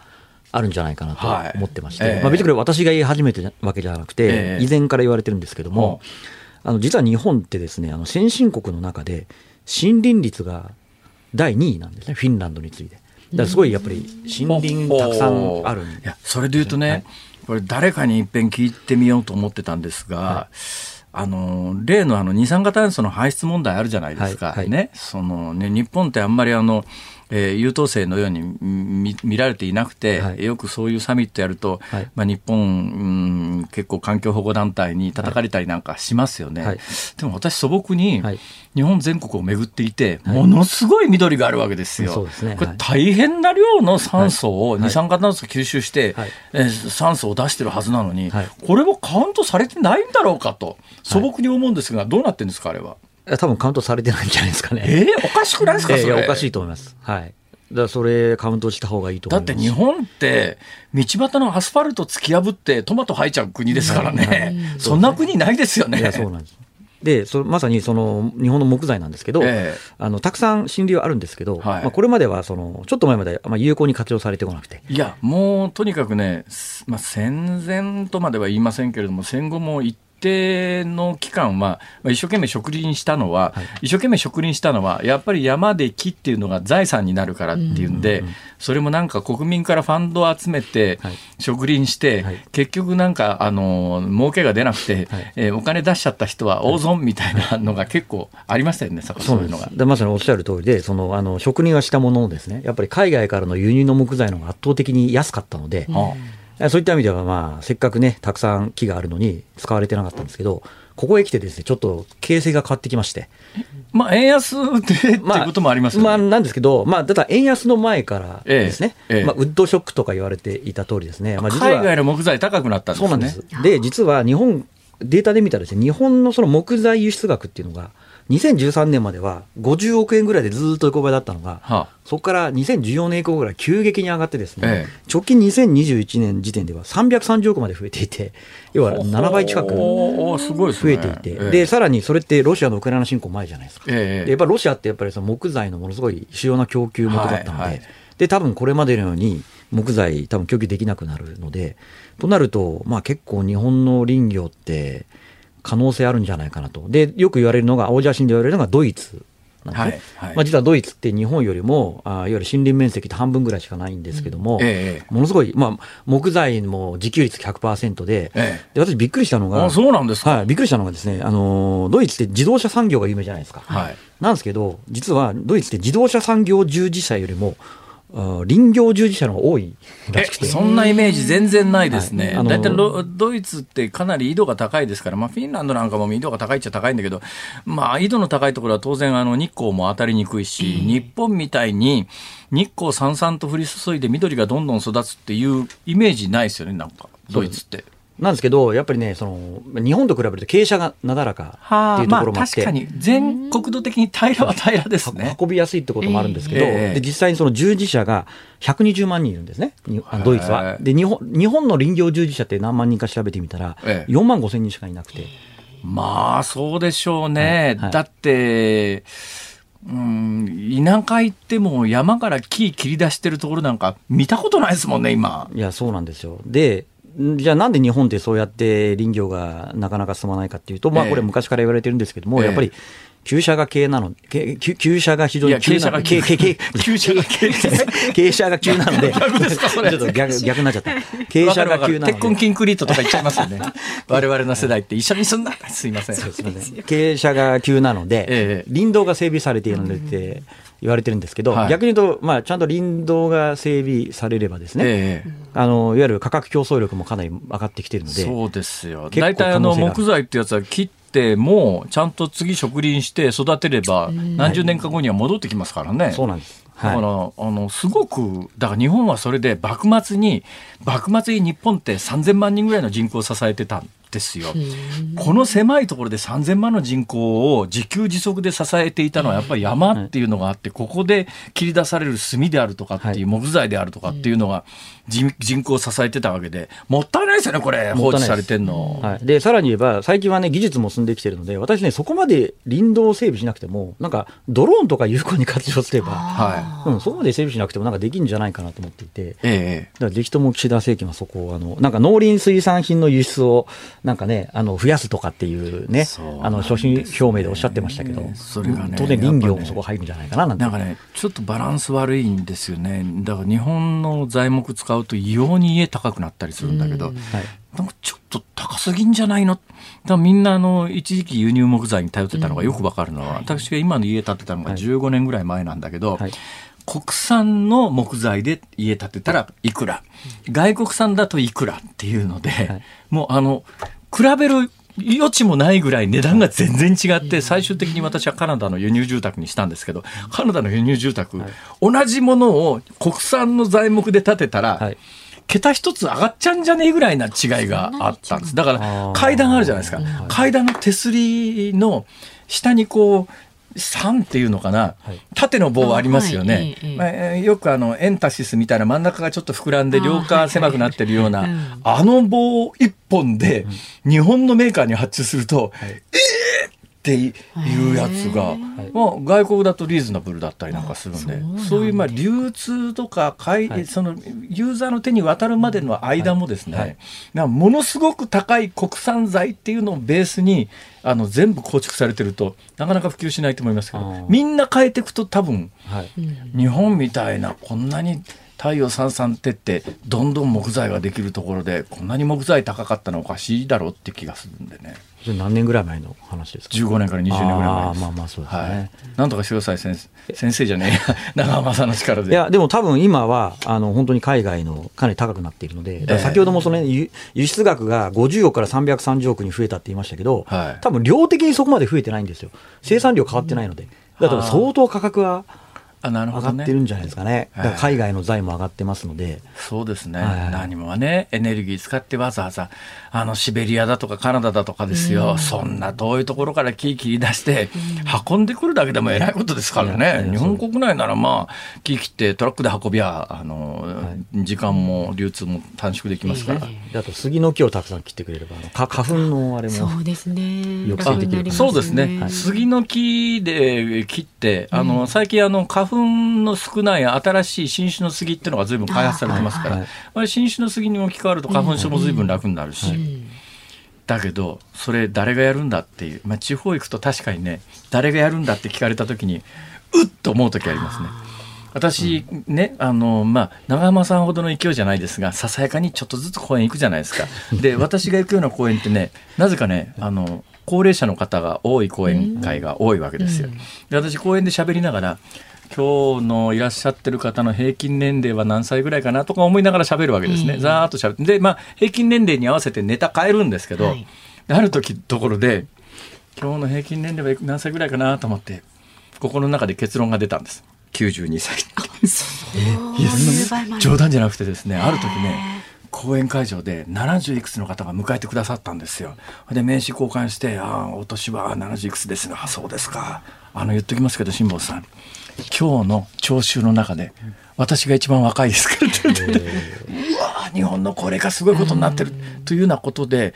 あるんじゃないかなと思ってまして、はいえ。ー、まあ、別にこれ私が言い始めてわけじゃなくて、えー、以前から言われてるんですけども、あの実は日本ってですねあの先進国の中で森林率が第2位なんですね。フィンランドに次いで。だからすごいやっぱり森林たくさんあるんいやそれで言うとね、はい、これ誰かにいっぺん聞いてみようと思ってたんですが、はいあの例のあの二酸化炭素の排出問題あるじゃないですか、はいはい、ね。そのね日本ってあんまりあのえー、優等生のように見見られていなくて、はい、よくそういうサミットやると、はい、まあ、日本、うん、結構環境保護団体に叩かれたりなんかしますよね。はい、でも私素朴に、日本全国を巡っていて、ものすごい緑があるわけですよ。すね、これ大変な量の酸素を、二酸化炭素吸収して、えー、酸素を出してるはずなのに、これはカウントされてないんだろうかと素朴に思うんですが、どうなってるんですかあれは？多分カウントされてないんじゃないですかね。えー、おかしくないですか、それ？おかしいと思います。はい。だそれカウントした方がいいとだって日本って道端のアスファルト突き破ってトマト生えちゃう国ですからね、そんな国ないですよね。いやそうなんですでそまさにその日本の木材なんですけど、えー、あのたくさん森林はあるんですけど、はい、まあ、これまではそのちょっと前まで、まあ、有効に活用されてこなくていやもうとにかくね、まあ、戦前とまでは言いませんけれども戦後も一定の期間は、まあ、一生懸命植林したのは、はい、一生懸命植林したのは、やっぱり山で木っていうのが財産になるからっていうんで、それもなんか国民からファンドを集めて、植林して、はい、結局なんか、あの、儲けが出なくて、はい、えー、お金出しちゃった人は大損みたいなのが結構ありましたよね、そういうのが。でまさにおっしゃる通りで、その、あの、植林はしたもののですね、やっぱり海外からの輸入の木材の方が圧倒的に安かったので、うんそういった意味では、まあ、せっかくね、たくさん木があるのに使われてなかったんですけど、ここへ来てですね、ちょっと形勢が変わってきまして。まあ、円安でっていうこともあります、ね、まあ、なんですけど、まあ、ただ円安の前からですね、えええ、まあ、ウッドショックとか言われていた通りですね。まあ、実は海外の木材高くなったんですね。そうなんです。で、実は日本、データで見たらですね、日本のその木材輸出額っていうのが、2013年までは50億円ぐらいでずっと横ばいだったのが、はあ、そこから2014年以降ぐらい急激に上がってですね、ええ、直近2021年時点では330億まで増えていて、要は7倍近く増えていて、で、ねえ、さらにそれってロシアのウクライナ侵攻前じゃないですか。でやっぱロシアってやっぱりその木材のものすごい主要な供給元だったので、はいはい、で、多分これまでのように木材多分供給できなくなるので、となると、まあ結構日本の林業って、可能性あるんじゃないかなと。で、よく言われるのが、青写真で言われるのがドイツなんですね。はいはい、まあ、実はドイツって日本よりも、あいわゆる森林面積って半分ぐらいしかないんですけども、うんええ、ものすごい、まあ、木材も自給率100%で、ええ、で私びっくりしたのが、あそうなんですか、はい、びっくりしたのがですね、あのドイツって自動車産業が有名じゃないですか。はい、なんですけど、実はドイツって自動車産業従事者よりも、林業従事者の方が多いらしくて。そんなイメージ全然ないですね、はい、大体ドイツってかなり緯度が高いですから、まあ、フィンランドなんかも緯度が高いっちゃ高いんだけど、まあ、緯度の高いところは当然あの日光も当たりにくいし、日本みたいに日光さんさんと降り注いで緑がどんどん育つっていうイメージないですよね、なんか、ドイツって。なんですけど、やっぱりね、その日本と比べると傾斜がなだらかっていうところもあって、まあ、確かに全国土的に平らは平らですね。運びやすいってこともあるんですけど、えー、で実際にその従事者が120万人いるんですね、ドイツは。で日本、日本の林業従事者って何万人か調べてみたら、えー、4万5千人しかいなくて。まあ、そうでしょうね。はいはい、だって、うん、田舎行っても山から木切り出してるところなんか見たことないですもんね、今。いや、そうなんですよ。で、じゃあなんで日本ってそうやって林業がなかなか進まないかっていうと、まあこれ昔から言われてるんですけども、やっぱり旧車が急なの、旧車が非常に急なの、旧車が急、傾斜 が急なので、ちょっと逆 逆になっちゃった。傾斜が急なので。鉄痕キンクリートとか言っちゃいますよね。我々の世代って一緒に住んだすいません。傾斜が急なので、林道が整備されているので、言われてるんですけど、はい、逆に言うと、まあ、ちゃんと林道が整備されればですね、ええ、あのいわゆる価格競争力もかなり上がってきてるので、そうですよ、大体あの木材ってやつは切っても、ちゃんと次植林して育てれば、何十年か後には戻ってきますからね。はい、そうなんですだから、はい、あのすごくだから日本はそれで幕末に幕末に日本って3000万人ぐらいの人口を支えてたんですよ。この狭いところで3000万の人口を自給自足で支えていたのはやっぱり山っていうのがあって、ここで切り出される炭であるとかっていう木材であるとかっていうのが人人口を支えてたわけで、もったいないですよね、これ、放置されてんの。はい、でさらに言えば、最近はね、技術も進んできてるので、私ね、そこまで林道を整備しなくても、なんかドローンとか有効に活用すれば、はいうん、そこまで整備しなくても、なんかできるんじゃないかなと思っていて、ええ、だからぜひとも岸田政権はそこをあの、なんか農林水産品の輸出をなんかね、あの増やすとかっていうね、あの所信表明でおっしゃってましたけど、それがね、当然林業もそこ入るんじゃないかななんて。なんかね、ちょっとバランス悪いんですよね。だから日本の材木使うと異様に家高くなったりするんだけど、なんかちょっと高すぎんじゃないの？だみんなあの一時期輸入木材に頼ってたのがよくわかるのは、私が今の家建てたのが15年ぐらい前なんだけど、国産の木材で家建てたらいくら、外国産だといくらっていうので、はい、もうあの、比べる余地もないぐらい値段が全然違って、最終的に私はカナダの輸入住宅にしたんですけど、カナダの輸入住宅、同じものを国産の材木で建てたら、桁一つ上がっちゃうんじゃねえぐらいな違いがあったんです。だから階段あるじゃないですか。階段の手すりの下にこう、3っていうのかな、はい、縦の棒ありますよね、はい。まあ、よくあのエンタシスみたいな真ん中がちょっと膨らんで両側狭くなってるようなあ,、の棒1本で日本のメーカーに発注すると、はい、えーっていうやつが、まあ、外国だとリーズナブルだったりなんかするんでそういうまあ流通とか買い、そのユーザーの手に渡るまでの間もですね、ものすごく高い国産材っていうのをベースにあの全部構築されてるとなかなか普及しないと思いますけどみんな変えていくと多分、はい、日本みたいなこんなに太陽さんさんってってどんどん木材ができるところでこんなに木材高かったのおかしいだろうって気がするんでね。何年ぐらい前の話ですか？15年から20年ぐらい前あまあまあそうですね、はい、なんとかしてください先生。先生じゃねえ。長浜さんの力で。いやでも多分今はあの本当に海外のかなり高くなっているので先ほどもその、輸出額が50億から330億に増えたって言いましたけど、はい、多分量的にそこまで増えてないんですよ。生産量変わってないので。だから相当価格はあなるほど、ね、上がってるんじゃないですかね、海外の財も上がってますので、そうですね、はい、何もね、エネルギー使ってわざわざ、あのシベリアだとかカナダだとかですよ、うん、そんな遠いところから木切り出して、運んでくるだけでもえらいことですからね、うん、日本国内ならまあ、木切ってトラックで運びゃ、あの、はい、時間も流通も短縮できますから。あと杉の木をたくさん切ってくれれば、花粉のあれもそうですね。抑制できる、そうですね、はい、杉の木で切って、あの最近あの花粉の少ない新しい新種の杉っていうのがずいぶん開発されてますから、はい、新種の杉に置き換わると花粉症もずいぶん楽になるし。だけどそれ誰がやるんだっていう、まあ、地方行くと確かにね誰がやるんだって聞かれた時にうっと思う時ありますね。私ね、あの、まあ、長浜さんほどの勢いじゃないですが、ささやかにちょっとずつ公園行くじゃないですか。で、私が行くような公園ってね、なぜかね、あの、高齢者の方が多い講演会が多いわけですよ。で私公園で喋りながら今日のいらっしゃってる方の平均年齢は何歳ぐらいかなとか思いながら喋るわけですね。うん、ざーっと喋って。で、まあ、平均年齢に合わせてネタ変えるんですけど、はい、ある時ところで、今日の平均年齢は何歳ぐらいかなと思って、心の中で結論が出たんです。92歳。いや、冗談じゃなくてですね、ある時ね、講演会場で70いくつの方が迎えてくださったんですよ。で名刺交換して「ああお年は70いくつですがそうですかあの言っときますけど辛坊さん今日の聴衆の中で私が一番若いですからって言って、うわ日本の高齢化すごいことになってる。というようなことで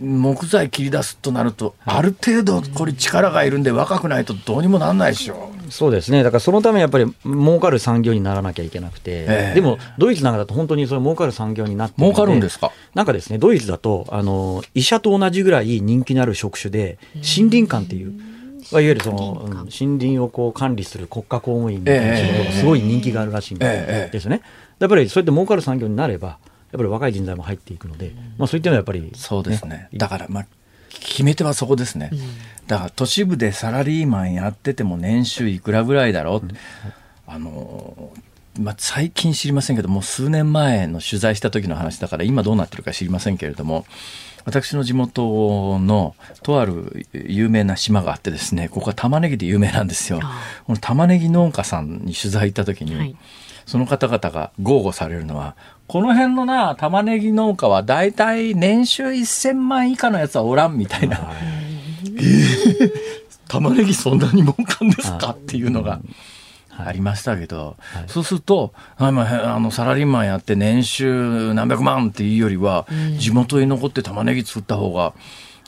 木材切り出すとなるとある程度これ力がいるんで若くないとどうにもなんないでしょそうですね。だからそのためやっぱり儲かる産業にならなきゃいけなくて、えー、でもドイツなんかだと本当にそれ儲かる産業になって儲かるんですか？なんかですねドイツだとあの医者と同じぐらい人気のある職種で森林官っていう。いわゆるその、うん、森林をこう管理する国家公務員みたいな仕事がすごい人気があるらしいんですね。やっぱりそうやって儲かる産業になれば、やっぱり若い人材も入っていくので、まあ、そういったのはやっぱり、ね、そうですね。だから、まあ、決め手はそこですね。だから都市部でサラリーマンやってても年収いくらぐらいだろう、うん、あのまあ、最近知りませんけども数年前の取材した時の話だから今どうなってるか知りませんけれども私の地元のとある有名な島があってですねここは玉ねぎで有名なんですよ。この玉ねぎ農家さんに取材行った時に、はい、その方々が豪語されるのはこの辺のな玉ねぎ農家は大体年収1000万以下のやつはおらんみたいな。えー、玉ねぎそんなに儲かんですか？っていうのが。ありましたけど、はい、そうするとあのサラリーマンやって年収何百万っていうよりは、地元に残って玉ねぎ作った方が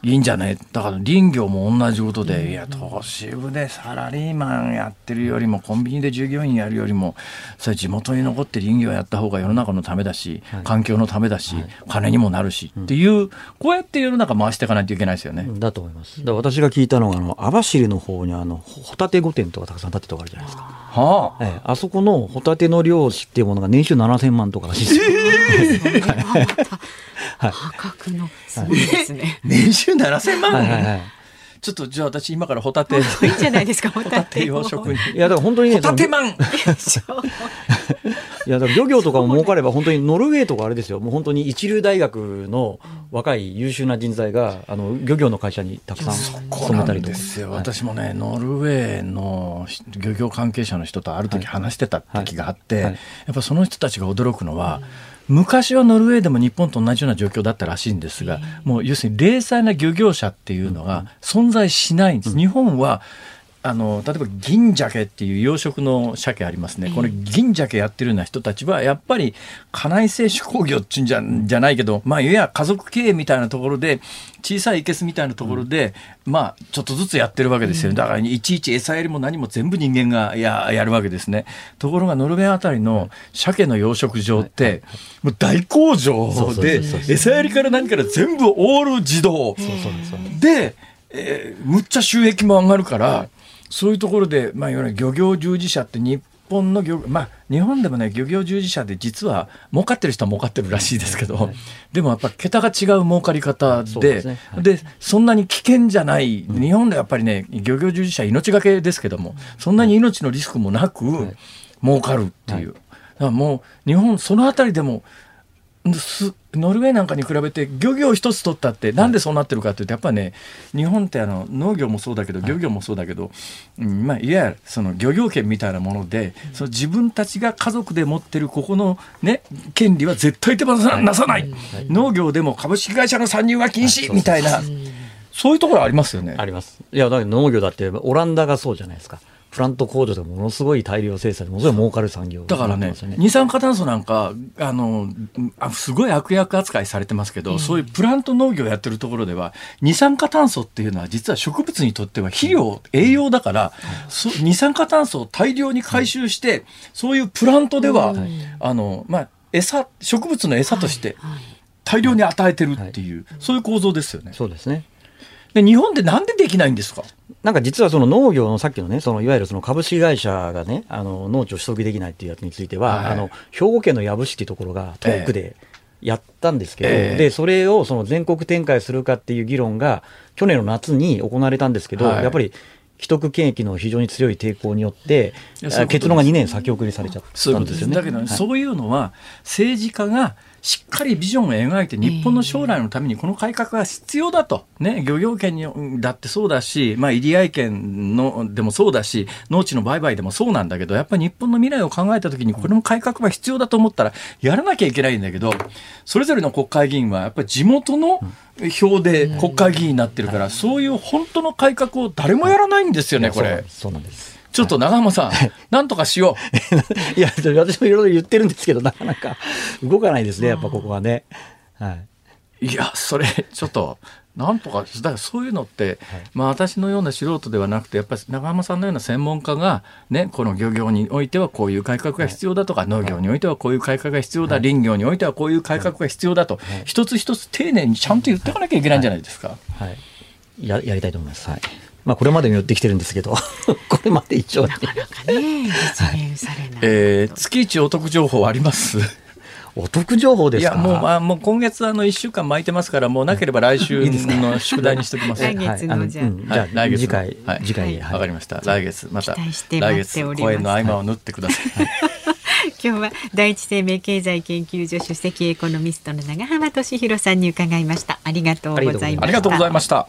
いいんじゃねだから林業も同じことで、いや都市部でサラリーマンやってるよりもコンビニで従業員やるよりもそれ地元に残って林業やった方が世の中のためだし、環境のためだし、金にもなるし、っていうこうやって世の中回していかないといけないですよね。だと思います。だ私が聞いたのがあの網走の方にあのホタテ御殿とかたくさん建てとかあるじゃないですか。はあ、ええ、あそこのホタテの漁師っていうものが年収7000万とからしいですよ。えー 破格のすごいですね。年収7000万、はいはいはいちょっとじゃあ私今からホタテ。いいじゃないですか、ホタテ。養殖に。いや、だから本当にね。ホタテマン いや、だから漁業とかも儲かれば、本当にノルウェーとかあれですよ。もう本当に一流大学の若い優秀な人材が、あの、漁業の会社にたくさん勤めたりとか。ですよ。私もね、ノルウェーの漁業関係者の人とある時話してた時があって、やっぱその人たちが驚くのは、昔はノルウェーでも日本と同じような状況だったらしいんですが、もう要するに零細な漁業者っていうのが存在しないんです。日本はあの例えば銀鮭っていう養殖の鮭ありますね、これ銀鮭やってるような人たちはやっぱり家内製手工業っていうんじゃじゃないけど、まあ、いや家族経営みたいなところで小さい生けすみたいなところで、うん、まあちょっとずつやってるわけですよ、だからいちいち餌やりも何も全部人間がややるわけですね。ところがノルウェーあたりの鮭の養殖場って、もう大工場で餌やりから何から全部オール自動。で、えー、むっちゃ収益も上がるから。そういうところで、まあ、いわゆる漁業従事者って日本の漁、まあ、日本でもね漁業従事者で実は儲かってる人は儲かってるらしいですけど、はい、でもやっぱ桁が違う儲かり方でで、ね。はい、そんなに危険じゃない、日本でやっぱりね漁業従事者命がけですけどもそんなに命のリスクもなく儲かるっていう。だからもう日本その辺りでもノルウェーなんかに比べて漁業一つ取ったってなんでそうなってるかっていうとやっぱね日本ってあの農業もそうだけど漁業もそうだけど、うんまあ、いわゆるその漁業権みたいなものでその自分たちが家族で持ってるここの、ね、権利は絶対手放さなさない、農業でも株式会社の参入は禁止みたいな。そういうところありますよね。あります。いやだ農業だってオランダがそうじゃないですか。プラント工場でものすごい大量生産でものすごい儲かる産業、だからね二酸化炭素なんかあのあすごい悪役扱いされてますけど、うん、そういうプラント農業やってるところでは二酸化炭素っていうのは実は植物にとっては肥料、うん、栄養だから、うん、二酸化炭素を大量に回収して、そういうプラントでは、あのまあ餌植物の餌として大量に与えてるっていう、そういう構造ですよね。そうですねで日本でなんでできないんですか？なんか実はその農業のさっきのね、そのいわゆるその株式会社がね、あの農地を取得できないっていうやつについては、はい、あの兵庫県の養父市っていうところが遠くでやったんですけど、えー、でそれをその全国展開するかっていう議論が去年の夏に行われたんですけど、はい、やっぱり既得権益の非常に強い抵抗によって、結論が2年先送りされちゃったんですよね。だけど、はい、そういうのは政治家がしっかりビジョンを描いて日本の将来のためにこの改革が必要だと、ね、漁業権にだってそうだし、まあ、入合権のでもそうだし農地の売買でもそうなんだけどやっぱり日本の未来を考えた時にこれも改革が必要だと思ったらやらなきゃいけないんだけどそれぞれの国会議員はやっぱり地元の票で国会議員になってるから、そういう本当の改革を誰もやらないんですよね、これ。そうなんですちょっと長浜さん、なんとかしよう。いや、私もいろいろ言ってるんですけど、なかなか動かないですね、やっぱここはね。はい。いや、それ、ちょっと、なんとか、だからそういうのって、はい、まあ私のような素人ではなくて、やっぱり長浜さんのような専門家が、ね、この漁業においてはこういう改革が必要だとか、はい、農業においてはこういう改革が必要だ、はい、林業においてはこういう改革が必要だと、一つ一つ丁寧にちゃんと言っていかなきゃいけないんじゃないですか。はい、ややりたいと思います。はいまあ、これまでに寄ってきてるんですけど これまで一応なかなかね実現されない、えー、月一お得情報あります？お得情報ですいやもうまあもう今月あの一週間巻いてますからもうなければ来週の宿題にしておきます。来月のじゃあ、来月次回次回わ、かりました。来月また来月公演の合間を縫ってください。今日は第一生命経済研究所首席エコノミストの長浜俊弘さんに伺いました。ありがとうございました。ありがとうございました。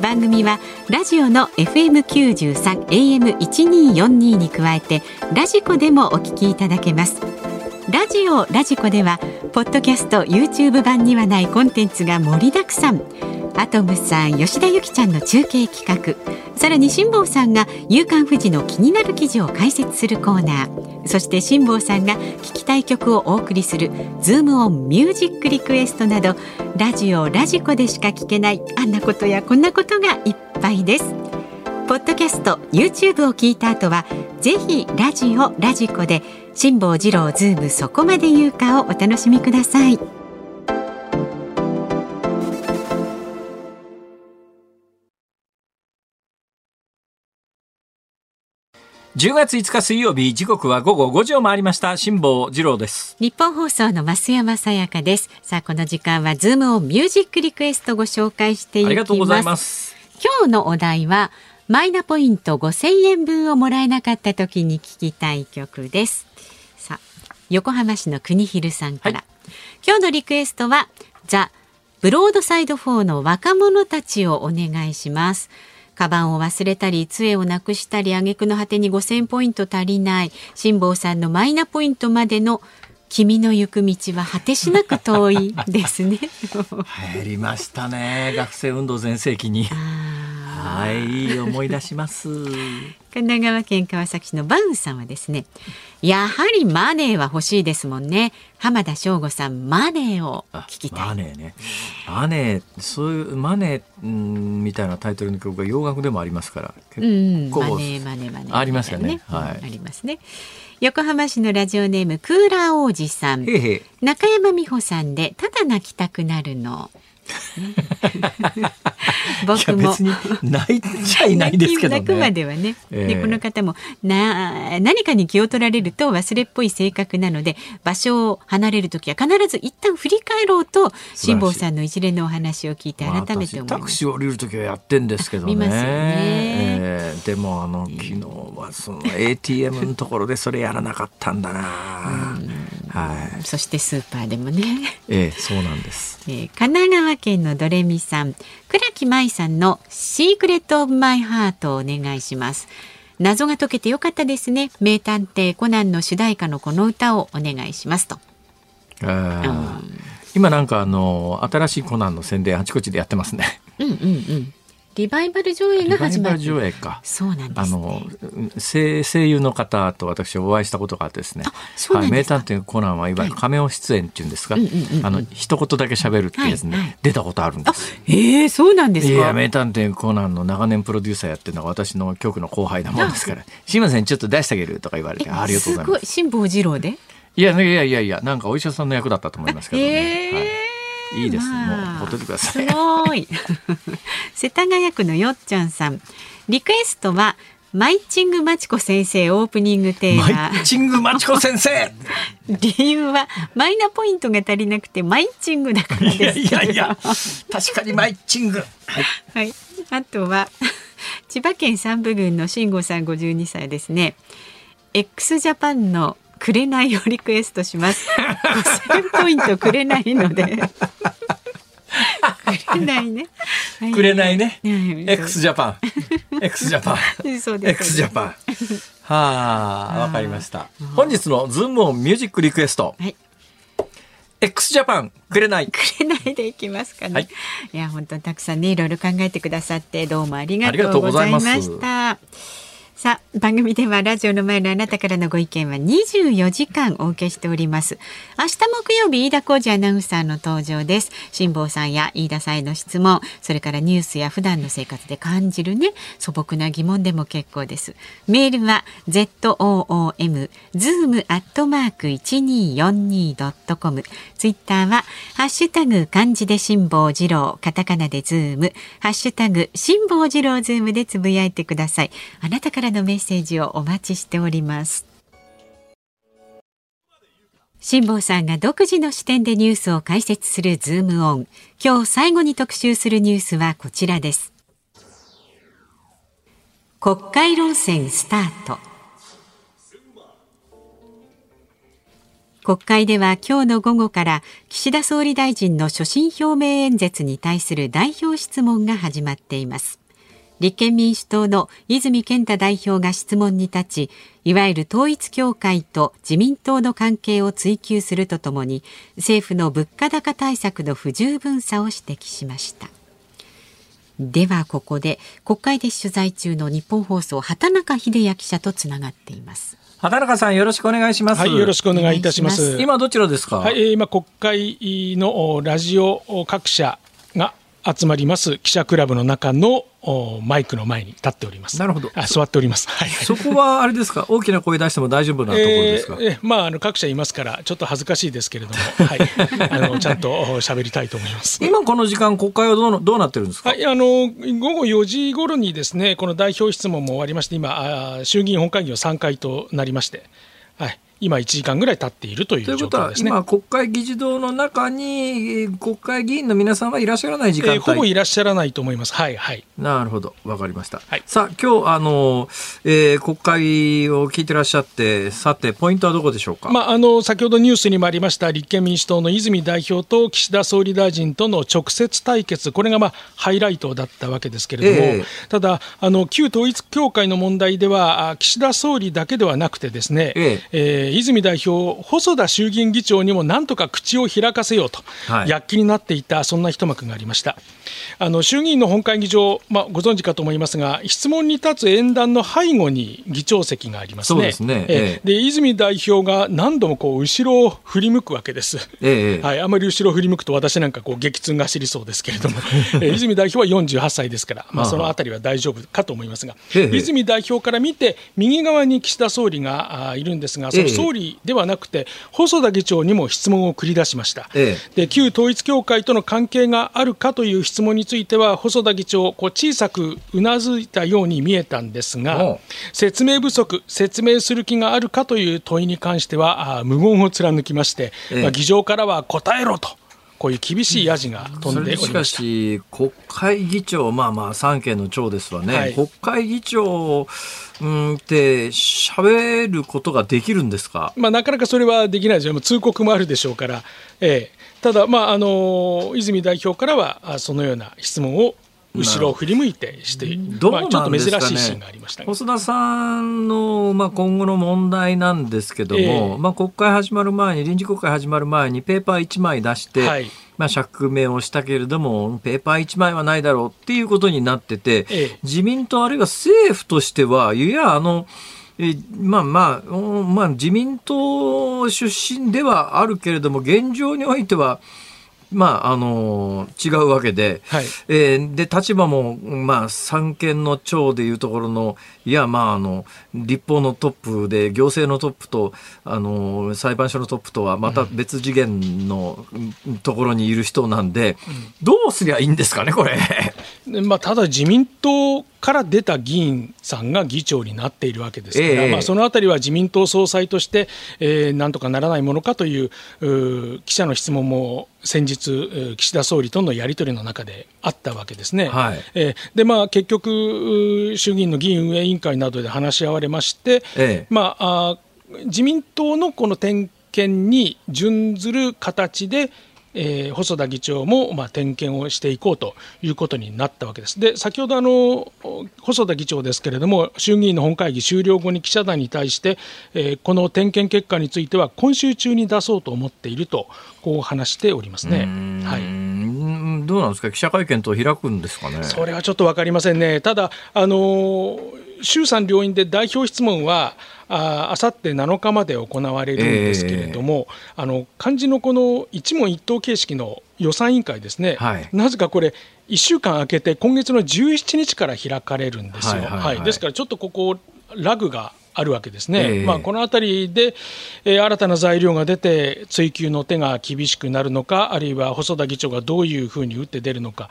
番組はラジオの FM93 AM1242 に加えてラジコでもお聞きいただけます。ラジオラジコではポッドキャスト YouTube 版にはないコンテンツが盛りだくさん。アトムさん吉田由紀ちゃんの中継企画。さらに辛坊さんが「夕刊富士」の気になる記事を解説するコーナー。そして辛坊さんが聞きたい曲をお送りする「ズームオンミュージックリクエスト」などラジオラジコでしか聞けないあんなことやこんなことがいっぱいです。ポッドキャスト YouTube を聞いた後はぜひラジオラジコで辛坊治郎ズームそこまで言うかをお楽しみください。10月5日水曜日時刻は午後5時を回りました。辛坊治郎です。ニッポン放送の増山さやかです。さあこの時間はズームをミュージックリクエストご紹介していきます。ありがとうございます。今日のお題はマイナポイント5000円分をもらえなかった時に聞きたい曲です横浜市の国広さんから、はい、今日のリクエストはザ・ブロードサイド4の若者たちをお願いしますカバンを忘れたり杖をなくしたり挙句の果てに5000ポイント足りない辛坊さんのマイナポイントまでの君の行く道は果てしなく遠いですね。入りましたね学生運動全盛期に。はい思い出します。神奈川県川崎市のバウンさんはですねやはりマネーは欲しいですもんね。浜田省吾さんマネーを聞きたい。マネーね。マネーそういうマネーみたいなタイトルの曲が洋楽でもありますから。結構、うん、マネーマネーマネー、ありますよね、はい、ありますね。横浜市のラジオネームクーラー王子さん。中山美穂さんでただ泣きたくなるの 僕も泣いちゃいないですけどね。泣くまではね。えー、でこの方もな何かに気を取られると忘れっぽい性格なので場所を離れる時は必ず一旦振り返ろうと辛坊さんの一連のお話を聞いて改めて思いタクシー降りる時はやってんですけどね。見ますよね。えー、でもあの昨日はその ATM のところでそれやらなかったんだな。はい。そしてスーパーでもね。ええー、そうなんです。えー、神奈川県のドレミさん。倉木舞さんのシークレットオブマイハートをお願いします。謎が解けてよかったですね。名探偵コナンの主題歌のこの歌をお願いします。と、うん、今なんかあの新しいコナンの宣伝あちこちでやってますね。うんうんうんリバイバル上映が始まる。上映か。そうなんです、ね、あの声声優の方と私お会いしたことがあってですね。はい、名探偵コナンはいわゆる仮面出演っていうんですか。あの一言だけ喋るってやつね、はいはい、出たことあるんです。ええー、そうなんですか。いや名探偵コナンの長年プロデューサーやってるのが私の局の後輩なもんですから。すみませんちょっと出してあげるとか言われてありがとうございます。す辛坊治郎で？いやいやいやいやなんかお医者さんの役だったと思いますけどね。えー、はいいいです、まあ、もうほっといてください。すごい。世田谷区のよっちゃんさん。リクエストはマイチングマチコ先生オープニングテーマ。マイチングマチコ先生。理由はマイナポイントが足りなくてマイチングだからです。いやいやいや、確かにマイチング。はい。はい、あとは千葉県三部郡の慎吾さん52歳ですね。X ジャパンのくれないをリクエストします。5000ポイントくれないので。くれないね。くれないね。X ジャパン。X ジャパン。そうです。X ジャパン。はあ、わかりました。本日のズームオンミュージックリクエスト。はい。X ジャパンくれないくれないでいきますかね、はい、いや本当にたくさんねいろいろ考えてくださってどうもありがとうございましたさあ番組ではラジオの前のあなたからのご意見は24時間お受けしております。明日木曜日飯田浩二アナウンサーの登場です。辛坊さんや飯田さんへの質問。それからニュースや普段の生活で感じるね。素朴な疑問でも結構です。メールは zoom zoom アットマーク 1242.com ツイッターはハッシュタグ漢字で辛坊治郎カタカナでズーム。ハッシュタグ辛坊治郎ズームでつぶやいてください。あなたからのメッセージをお待ちしております。辛坊さんが独自の視点でニュースを解説するズームオン。今日最後に特集するニュースはこちらです。国会論戦スタート。国会では今日の午後から岸田総理大臣の所信表明演説に対する代表質問が始まっています。立憲民主党の泉健太代表が質問に立ちいわゆる統一教会と自民党の関係を追及するとともに政府の物価高対策の不十分さを指摘しましたではここで国会で取材中の日本放送畑中秀也記者とつながっています畑中さんよろしくお願いします。はい、よろしくお願いいたします。今どちらですか？はい、今国会のラジオ各社が集まります記者クラブの中のマイクの前に立っております。なるほど。あ座っております。はい、そこはあれですか、大きな声出しても大丈夫なところですか？えー、まああの各社いますからちょっと恥ずかしいですけれども、はい、あのちゃんと喋りたいと思います。今この時間国会はどうどうなってるんですか？はい、あの午後4時頃にですねこの代表質問も終わりまして今衆議院本会議は3回となりまして、はい。今1時間ぐらい経っているという状況ですね。今国会議事堂の中に国会議員の皆さんはいらっしゃらない時間帯、えー、ほぼいらっしゃらないと思います。はいはい。なるほど、わかりました。はい、さあ今日あの、えー、国会を聞いてらっしゃってさてポイントはどこでしょうか？まああの先ほどニュースにもありました立憲民主党の泉代表と岸田総理大臣との直接対決これがまあハイライトだったわけですけれども、えー、ただあの旧統一教会の問題では岸田総理だけではなくてですね、えー、えー、泉代表細田衆議院議長にもなんとか口を開かせようと、はい、躍起になっていた、そんな一幕がありました。あの衆議院の本会議場、まあ、ご存知かと思いますが、質問に立つ演壇の背後に議長席がありますね。すね。ええ。で泉代表が何度もこう後ろを振り向くわけです。ええ、はい、あまり後ろを振り向くと、私なんかこう激痛が走りそうですけれども、え泉代表は48歳ですから、まあ、そのあたりは大丈夫かと思いますが、泉代表から見て、右側に岸田総理がいるんですが、その総理ではなくて、細田議長にも質問を繰り出しました。で旧統一教会との関係があるかという質問については、細田議長、こう小さくうなずいたように見えたんですが、説明不足、説明する気があるかという問いに関しては、無言を貫きまして、まあ、議場からは答えろと。こういう厳しいやじが飛んでおりまししかし、国会議長、まあまあ、三権の長ですわね、はい、国会議長うんって喋ることができるんですか、まあ、なかなかそれはできないですよ、通告もあるでしょうから、ええ、ただ、まああの、泉代表からは、そのような質問を後ろを振り向いてして、どうまあ、ちょっと珍しいシーンがありました、細田さんの、まあ、今後の問題なんですけども、えー、まあ、国会始まる前に臨時国会始まる前にペーパー1枚出して、はい、まあ、釈明をしたけれどもペーパー1枚はないだろうっていうことになってて、えー、自民党あるいは政府としてはいやあのえまあまあ、まあ、自民党出身ではあるけれども現状においてはまあ、あの違うわけで、はい、えー、で立場も、まあ、三権の長でいうところのいや、まあ、あの立法のトップで行政のトップとあの裁判所のトップとはまた別次元のところにいる人なんで、うん、どうすりゃいいんですかね、これ。まあ、ただ自民党から出た議員さんが議長になっているわけですから、えー、まあ、そのあたりは自民党総裁として、えー、なんとかならないものかという記者の質問も先日、岸田総理とのやり取りの中であったわけですね。はい、えー、でまあ、結局、衆議院の議院運営委員会などで話し合われまして、えー、まあ、あ自民党のこの点検に準ずる形で、えー、細田議長も、まあ、点検をしていこうということになったわけです。で先ほどあの細田議長ですけれども衆議院の本会議終了後に記者団に対して、えー、この点検結果については今週中に出そうと思っているとこう話しておりますね。はい、どうなんですか？記者会見と開くんですかね？それはちょっと分かりませんね。ただあの衆参両院で代表質問はあさって7日まで行われるんですけれども、えー、あの漢字のこの一問一答形式の予算委員会ですね、はい、なぜかこれ、1週間空けて、今月の17日から開かれるんですよ。はい、はいはい、ですから、ちょっとここ、ラグがあるわけですね、えー、まあ、このあたりで、えー、新たな材料が出て、追及の手が厳しくなるのか、あるいは細田議長がどういうふうに打って出るのか、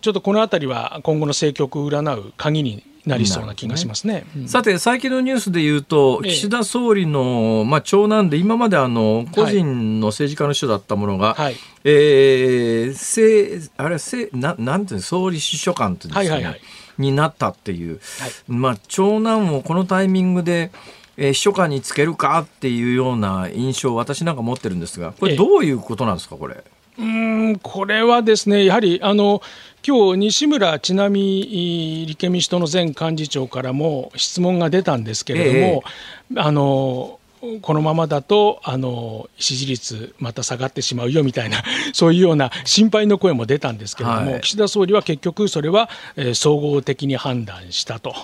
ちょっとこのあたりは今後の政局を占う鍵になりそうな気がしますね、ね。さて、最近のニュースでいうと、岸田総理の、まあ、長男で、今まであの個人の政治家の人だったものが、はい、えー、せあれせな、なんていうの、総理秘書官ってですね、はいはいはい、になったっていう、はい、まあ、長男をこのタイミングで、えー、秘書官につけるかっていうような印象を私なんか持ってるんですが、これ、どういうことなんですか、これ？うんこれはですね、やはりあの今日西村智奈美立憲民主党の前幹事長からも質問が出たんですけれども、ええ、あのこのままだとあの支持率また下がってしまうよみたいな そういうような心配の声も出たんですけれども、はい、岸田総理は結局それは、えー、総合的に判断したと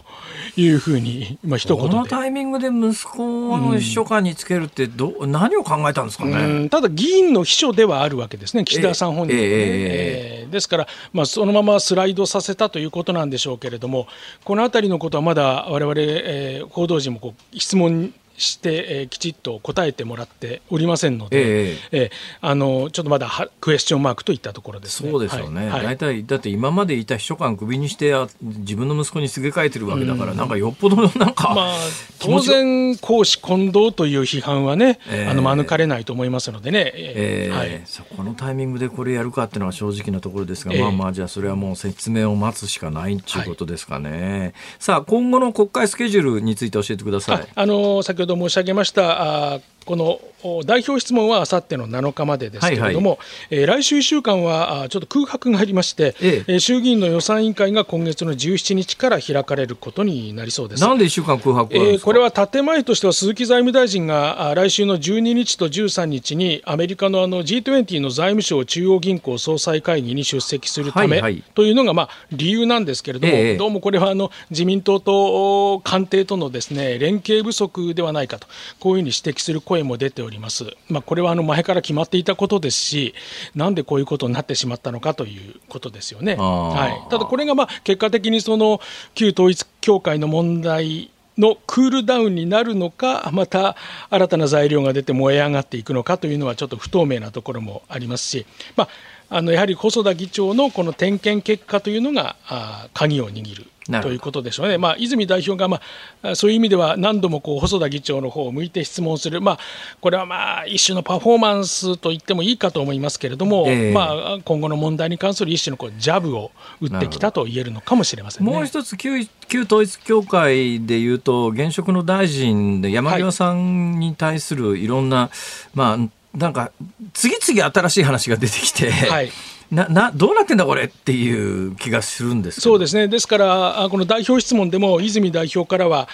いうふうに、まあ一言このタイミングで息子の秘書官につけるってど、うん、何を考えたんですかね？ただ議員の秘書ではあるわけですね岸田さん本人はね、えーえー、ですから、まあ、そのままスライドさせたということなんでしょうけれどもこの辺りのことはまだ我々、えー、報道陣もこう質問して、えー、きちっと答えてもらっておりませんので、えー、えー、あのちょっとまだはクエスチョンマークといったところですね。そうですよね、はい、大体だって今までいた秘書官クビにして自分の息子にすげ替えてるわけだから、うん、なんかよっぽどなんか、まあ、当然公私混同という批判はね、えー、あの免れないと思いますのでね、えー、はい、そこのタイミングでこれやるかっていうのは正直なところですが、まあまあじゃあそれはもう説明を待つしかないっていうことですかね、はい、さあ今後の国会スケジュールについて教えてください。あの先ほど申し上げました。この代表質問はあさっての7日までですけれども、はいはい、えー、来週1週間はちょっと空白がありまして、ええ、衆議院の予算委員会が今月の17日から開かれることになりそうです。なんで1週間空白えー、これは建前としては鈴木財務大臣が来週の12日と13日にアメリカのあの G20 の財務省中央銀行総裁会議に出席するため、というのがまあ理由なんですけれども、え、どうもこれはあの自民党と官邸とのですね連携不足ではないかとこういうふうに指摘する声も出ております。まあ、これはあの前から決まっていたことですし、なんでこういうことになってしまったのかということですよね。はい、ただ、これがまあ結果的にその旧統一教会の問題のクールダウンになるのか、また新たな材料が出て燃え上がっていくのかというのは、ちょっと不透明なところもありますし、まあ、あのやはり細田議長のこの点検結果というのがあ鍵を握るということでしょうね、まあ、泉代表が、まあ、そういう意味では何度もこう細田議長の方を向いて質問する、まあ、これはまあ一種のパフォーマンスと言ってもいいかと思いますけれども、えー、まあ、今後の問題に関する一種のこうジャブを打ってきたと言えるのかもしれません、ね、もう一つ旧、旧統一教会でいうと、現職の大臣で山際さんに対するいろんな、はい、まあ、なんか次々新しい話が出てきて、はいななどうなってんだこれっていう気がするんですそうですね。ですからこの代表質問でも泉代表からは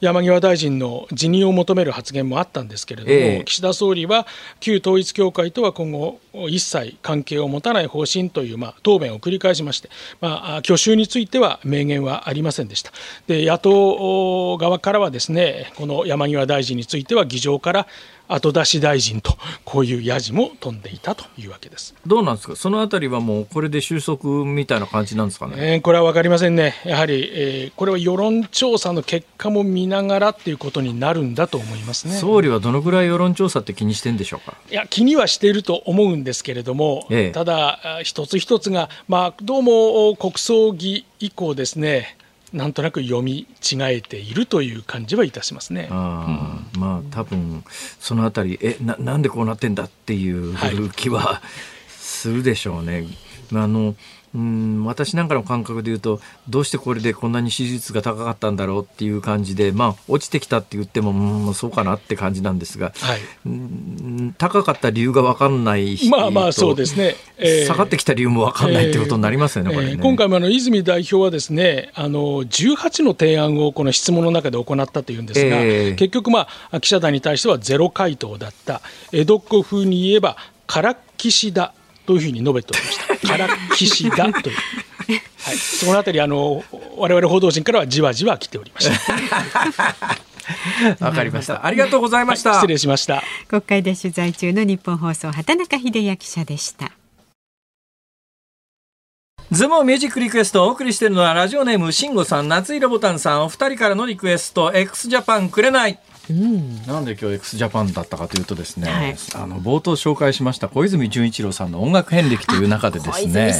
山際大臣の辞任を求める発言もあったんですけれども、えー、岸田総理は旧統一教会とは今後一切関係を持たない方針という、まあ、答弁を繰り返しまして、まあ、去就については明言はありませんでした。で野党側からはですねこの山際大臣については議場から後出し大臣とこういうやじも飛んでいたというわけです。どうなんですか、そのあたりはもうこれで収束みたいな感じなんですかね、えー、これは分かりませんね、やはり、えー、これは世論調査の結果も見ながらっていうことになるんだと思いますね。総理はどのぐらい世論調査って気にしてんでしょうか？いや、気にはしていると思うんですけれども、ええ、ただ、一つ一つが、まあ、どうも国葬儀以降ですね、なんとなく読み違えているという感じはいたしますね。あうん、まあ多分そのあたりえななんでこうなってんだっていう気はするでしょうね。はい、あのうん私なんかの感覚で言うとどうしてこれでこんなに支持率が高かったんだろうっていう感じで、まあ、落ちてきたって言っても、うん、そうかなって感じなんですが、はい、うん高かった理由が分かんないまあまあそうですね、えー、下がってきた理由も分かんないってことになりますよね、えー、これね、今回もあの泉代表はですねあの18の提案をこの質問の中で行ったというんですが、えー、結局、まあ、記者団に対してはゼロ回答だった。江戸っ子風に言えばからっきしだというふうに述べておりました？から騎士だという。はい、そのあたりあの我々報道陣からはじわじわ来ておりました。わかりました。ありがとうございました、はい、失礼しました。国会で取材中の日本放送畑中秀也記者でした。ズモミュージックリクエストをお送りしているのはラジオネーム慎吾さん夏色ボタンさんお二人からのリクエスト x ジャパンくれないうん、なんで今日 x ジャパンだったかというとですね、はい、あの冒頭紹介しました小泉純一郎さんの音楽遍歴という中でですね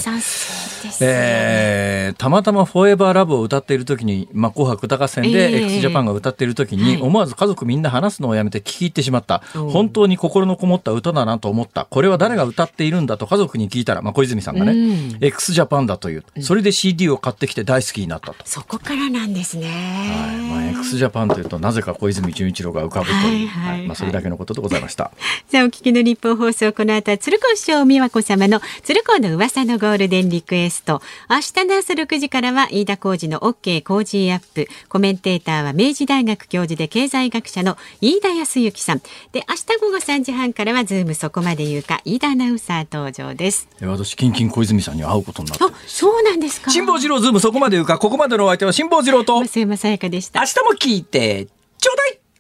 えー、たまたま「フォーエバーラブを歌っている時に、まあ、紅白歌合戦で x ジャパンが歌っている時に、思わず家族みんな話すのをやめて聞き入ってしまった、本当に心のこもった歌だなと思った。これは誰が歌っているんだと家族に聞いたら、まあ、小泉さんがね、うん、x ジャパンだという。それで CD を買ってきて大好きになったと、そこからなんですね、はい。まあ、 X ジャパンというとなぜか小泉純一郎が浮かぶという、はい、まあ、それだけのことでございました。さあ、お聞きのニッポン放送、この後、鶴光師匠美和子様の鶴光の噂のゴールデンリクエスト。ト明日の朝6時からは飯田浩二の OK 工事アップ。コメンテーターは明治大学教授で経済学者の飯田康之さん。で明日午後3時半からはズームそこまで言うか飯田アナウンサー登場です。私キンキン小泉さんに会うことになって。あそうなんですか。辛坊治郎ズームそこまで言うかここまでのお相手は辛坊治郎と。増山さやかでした。明日も聞いてちょうだい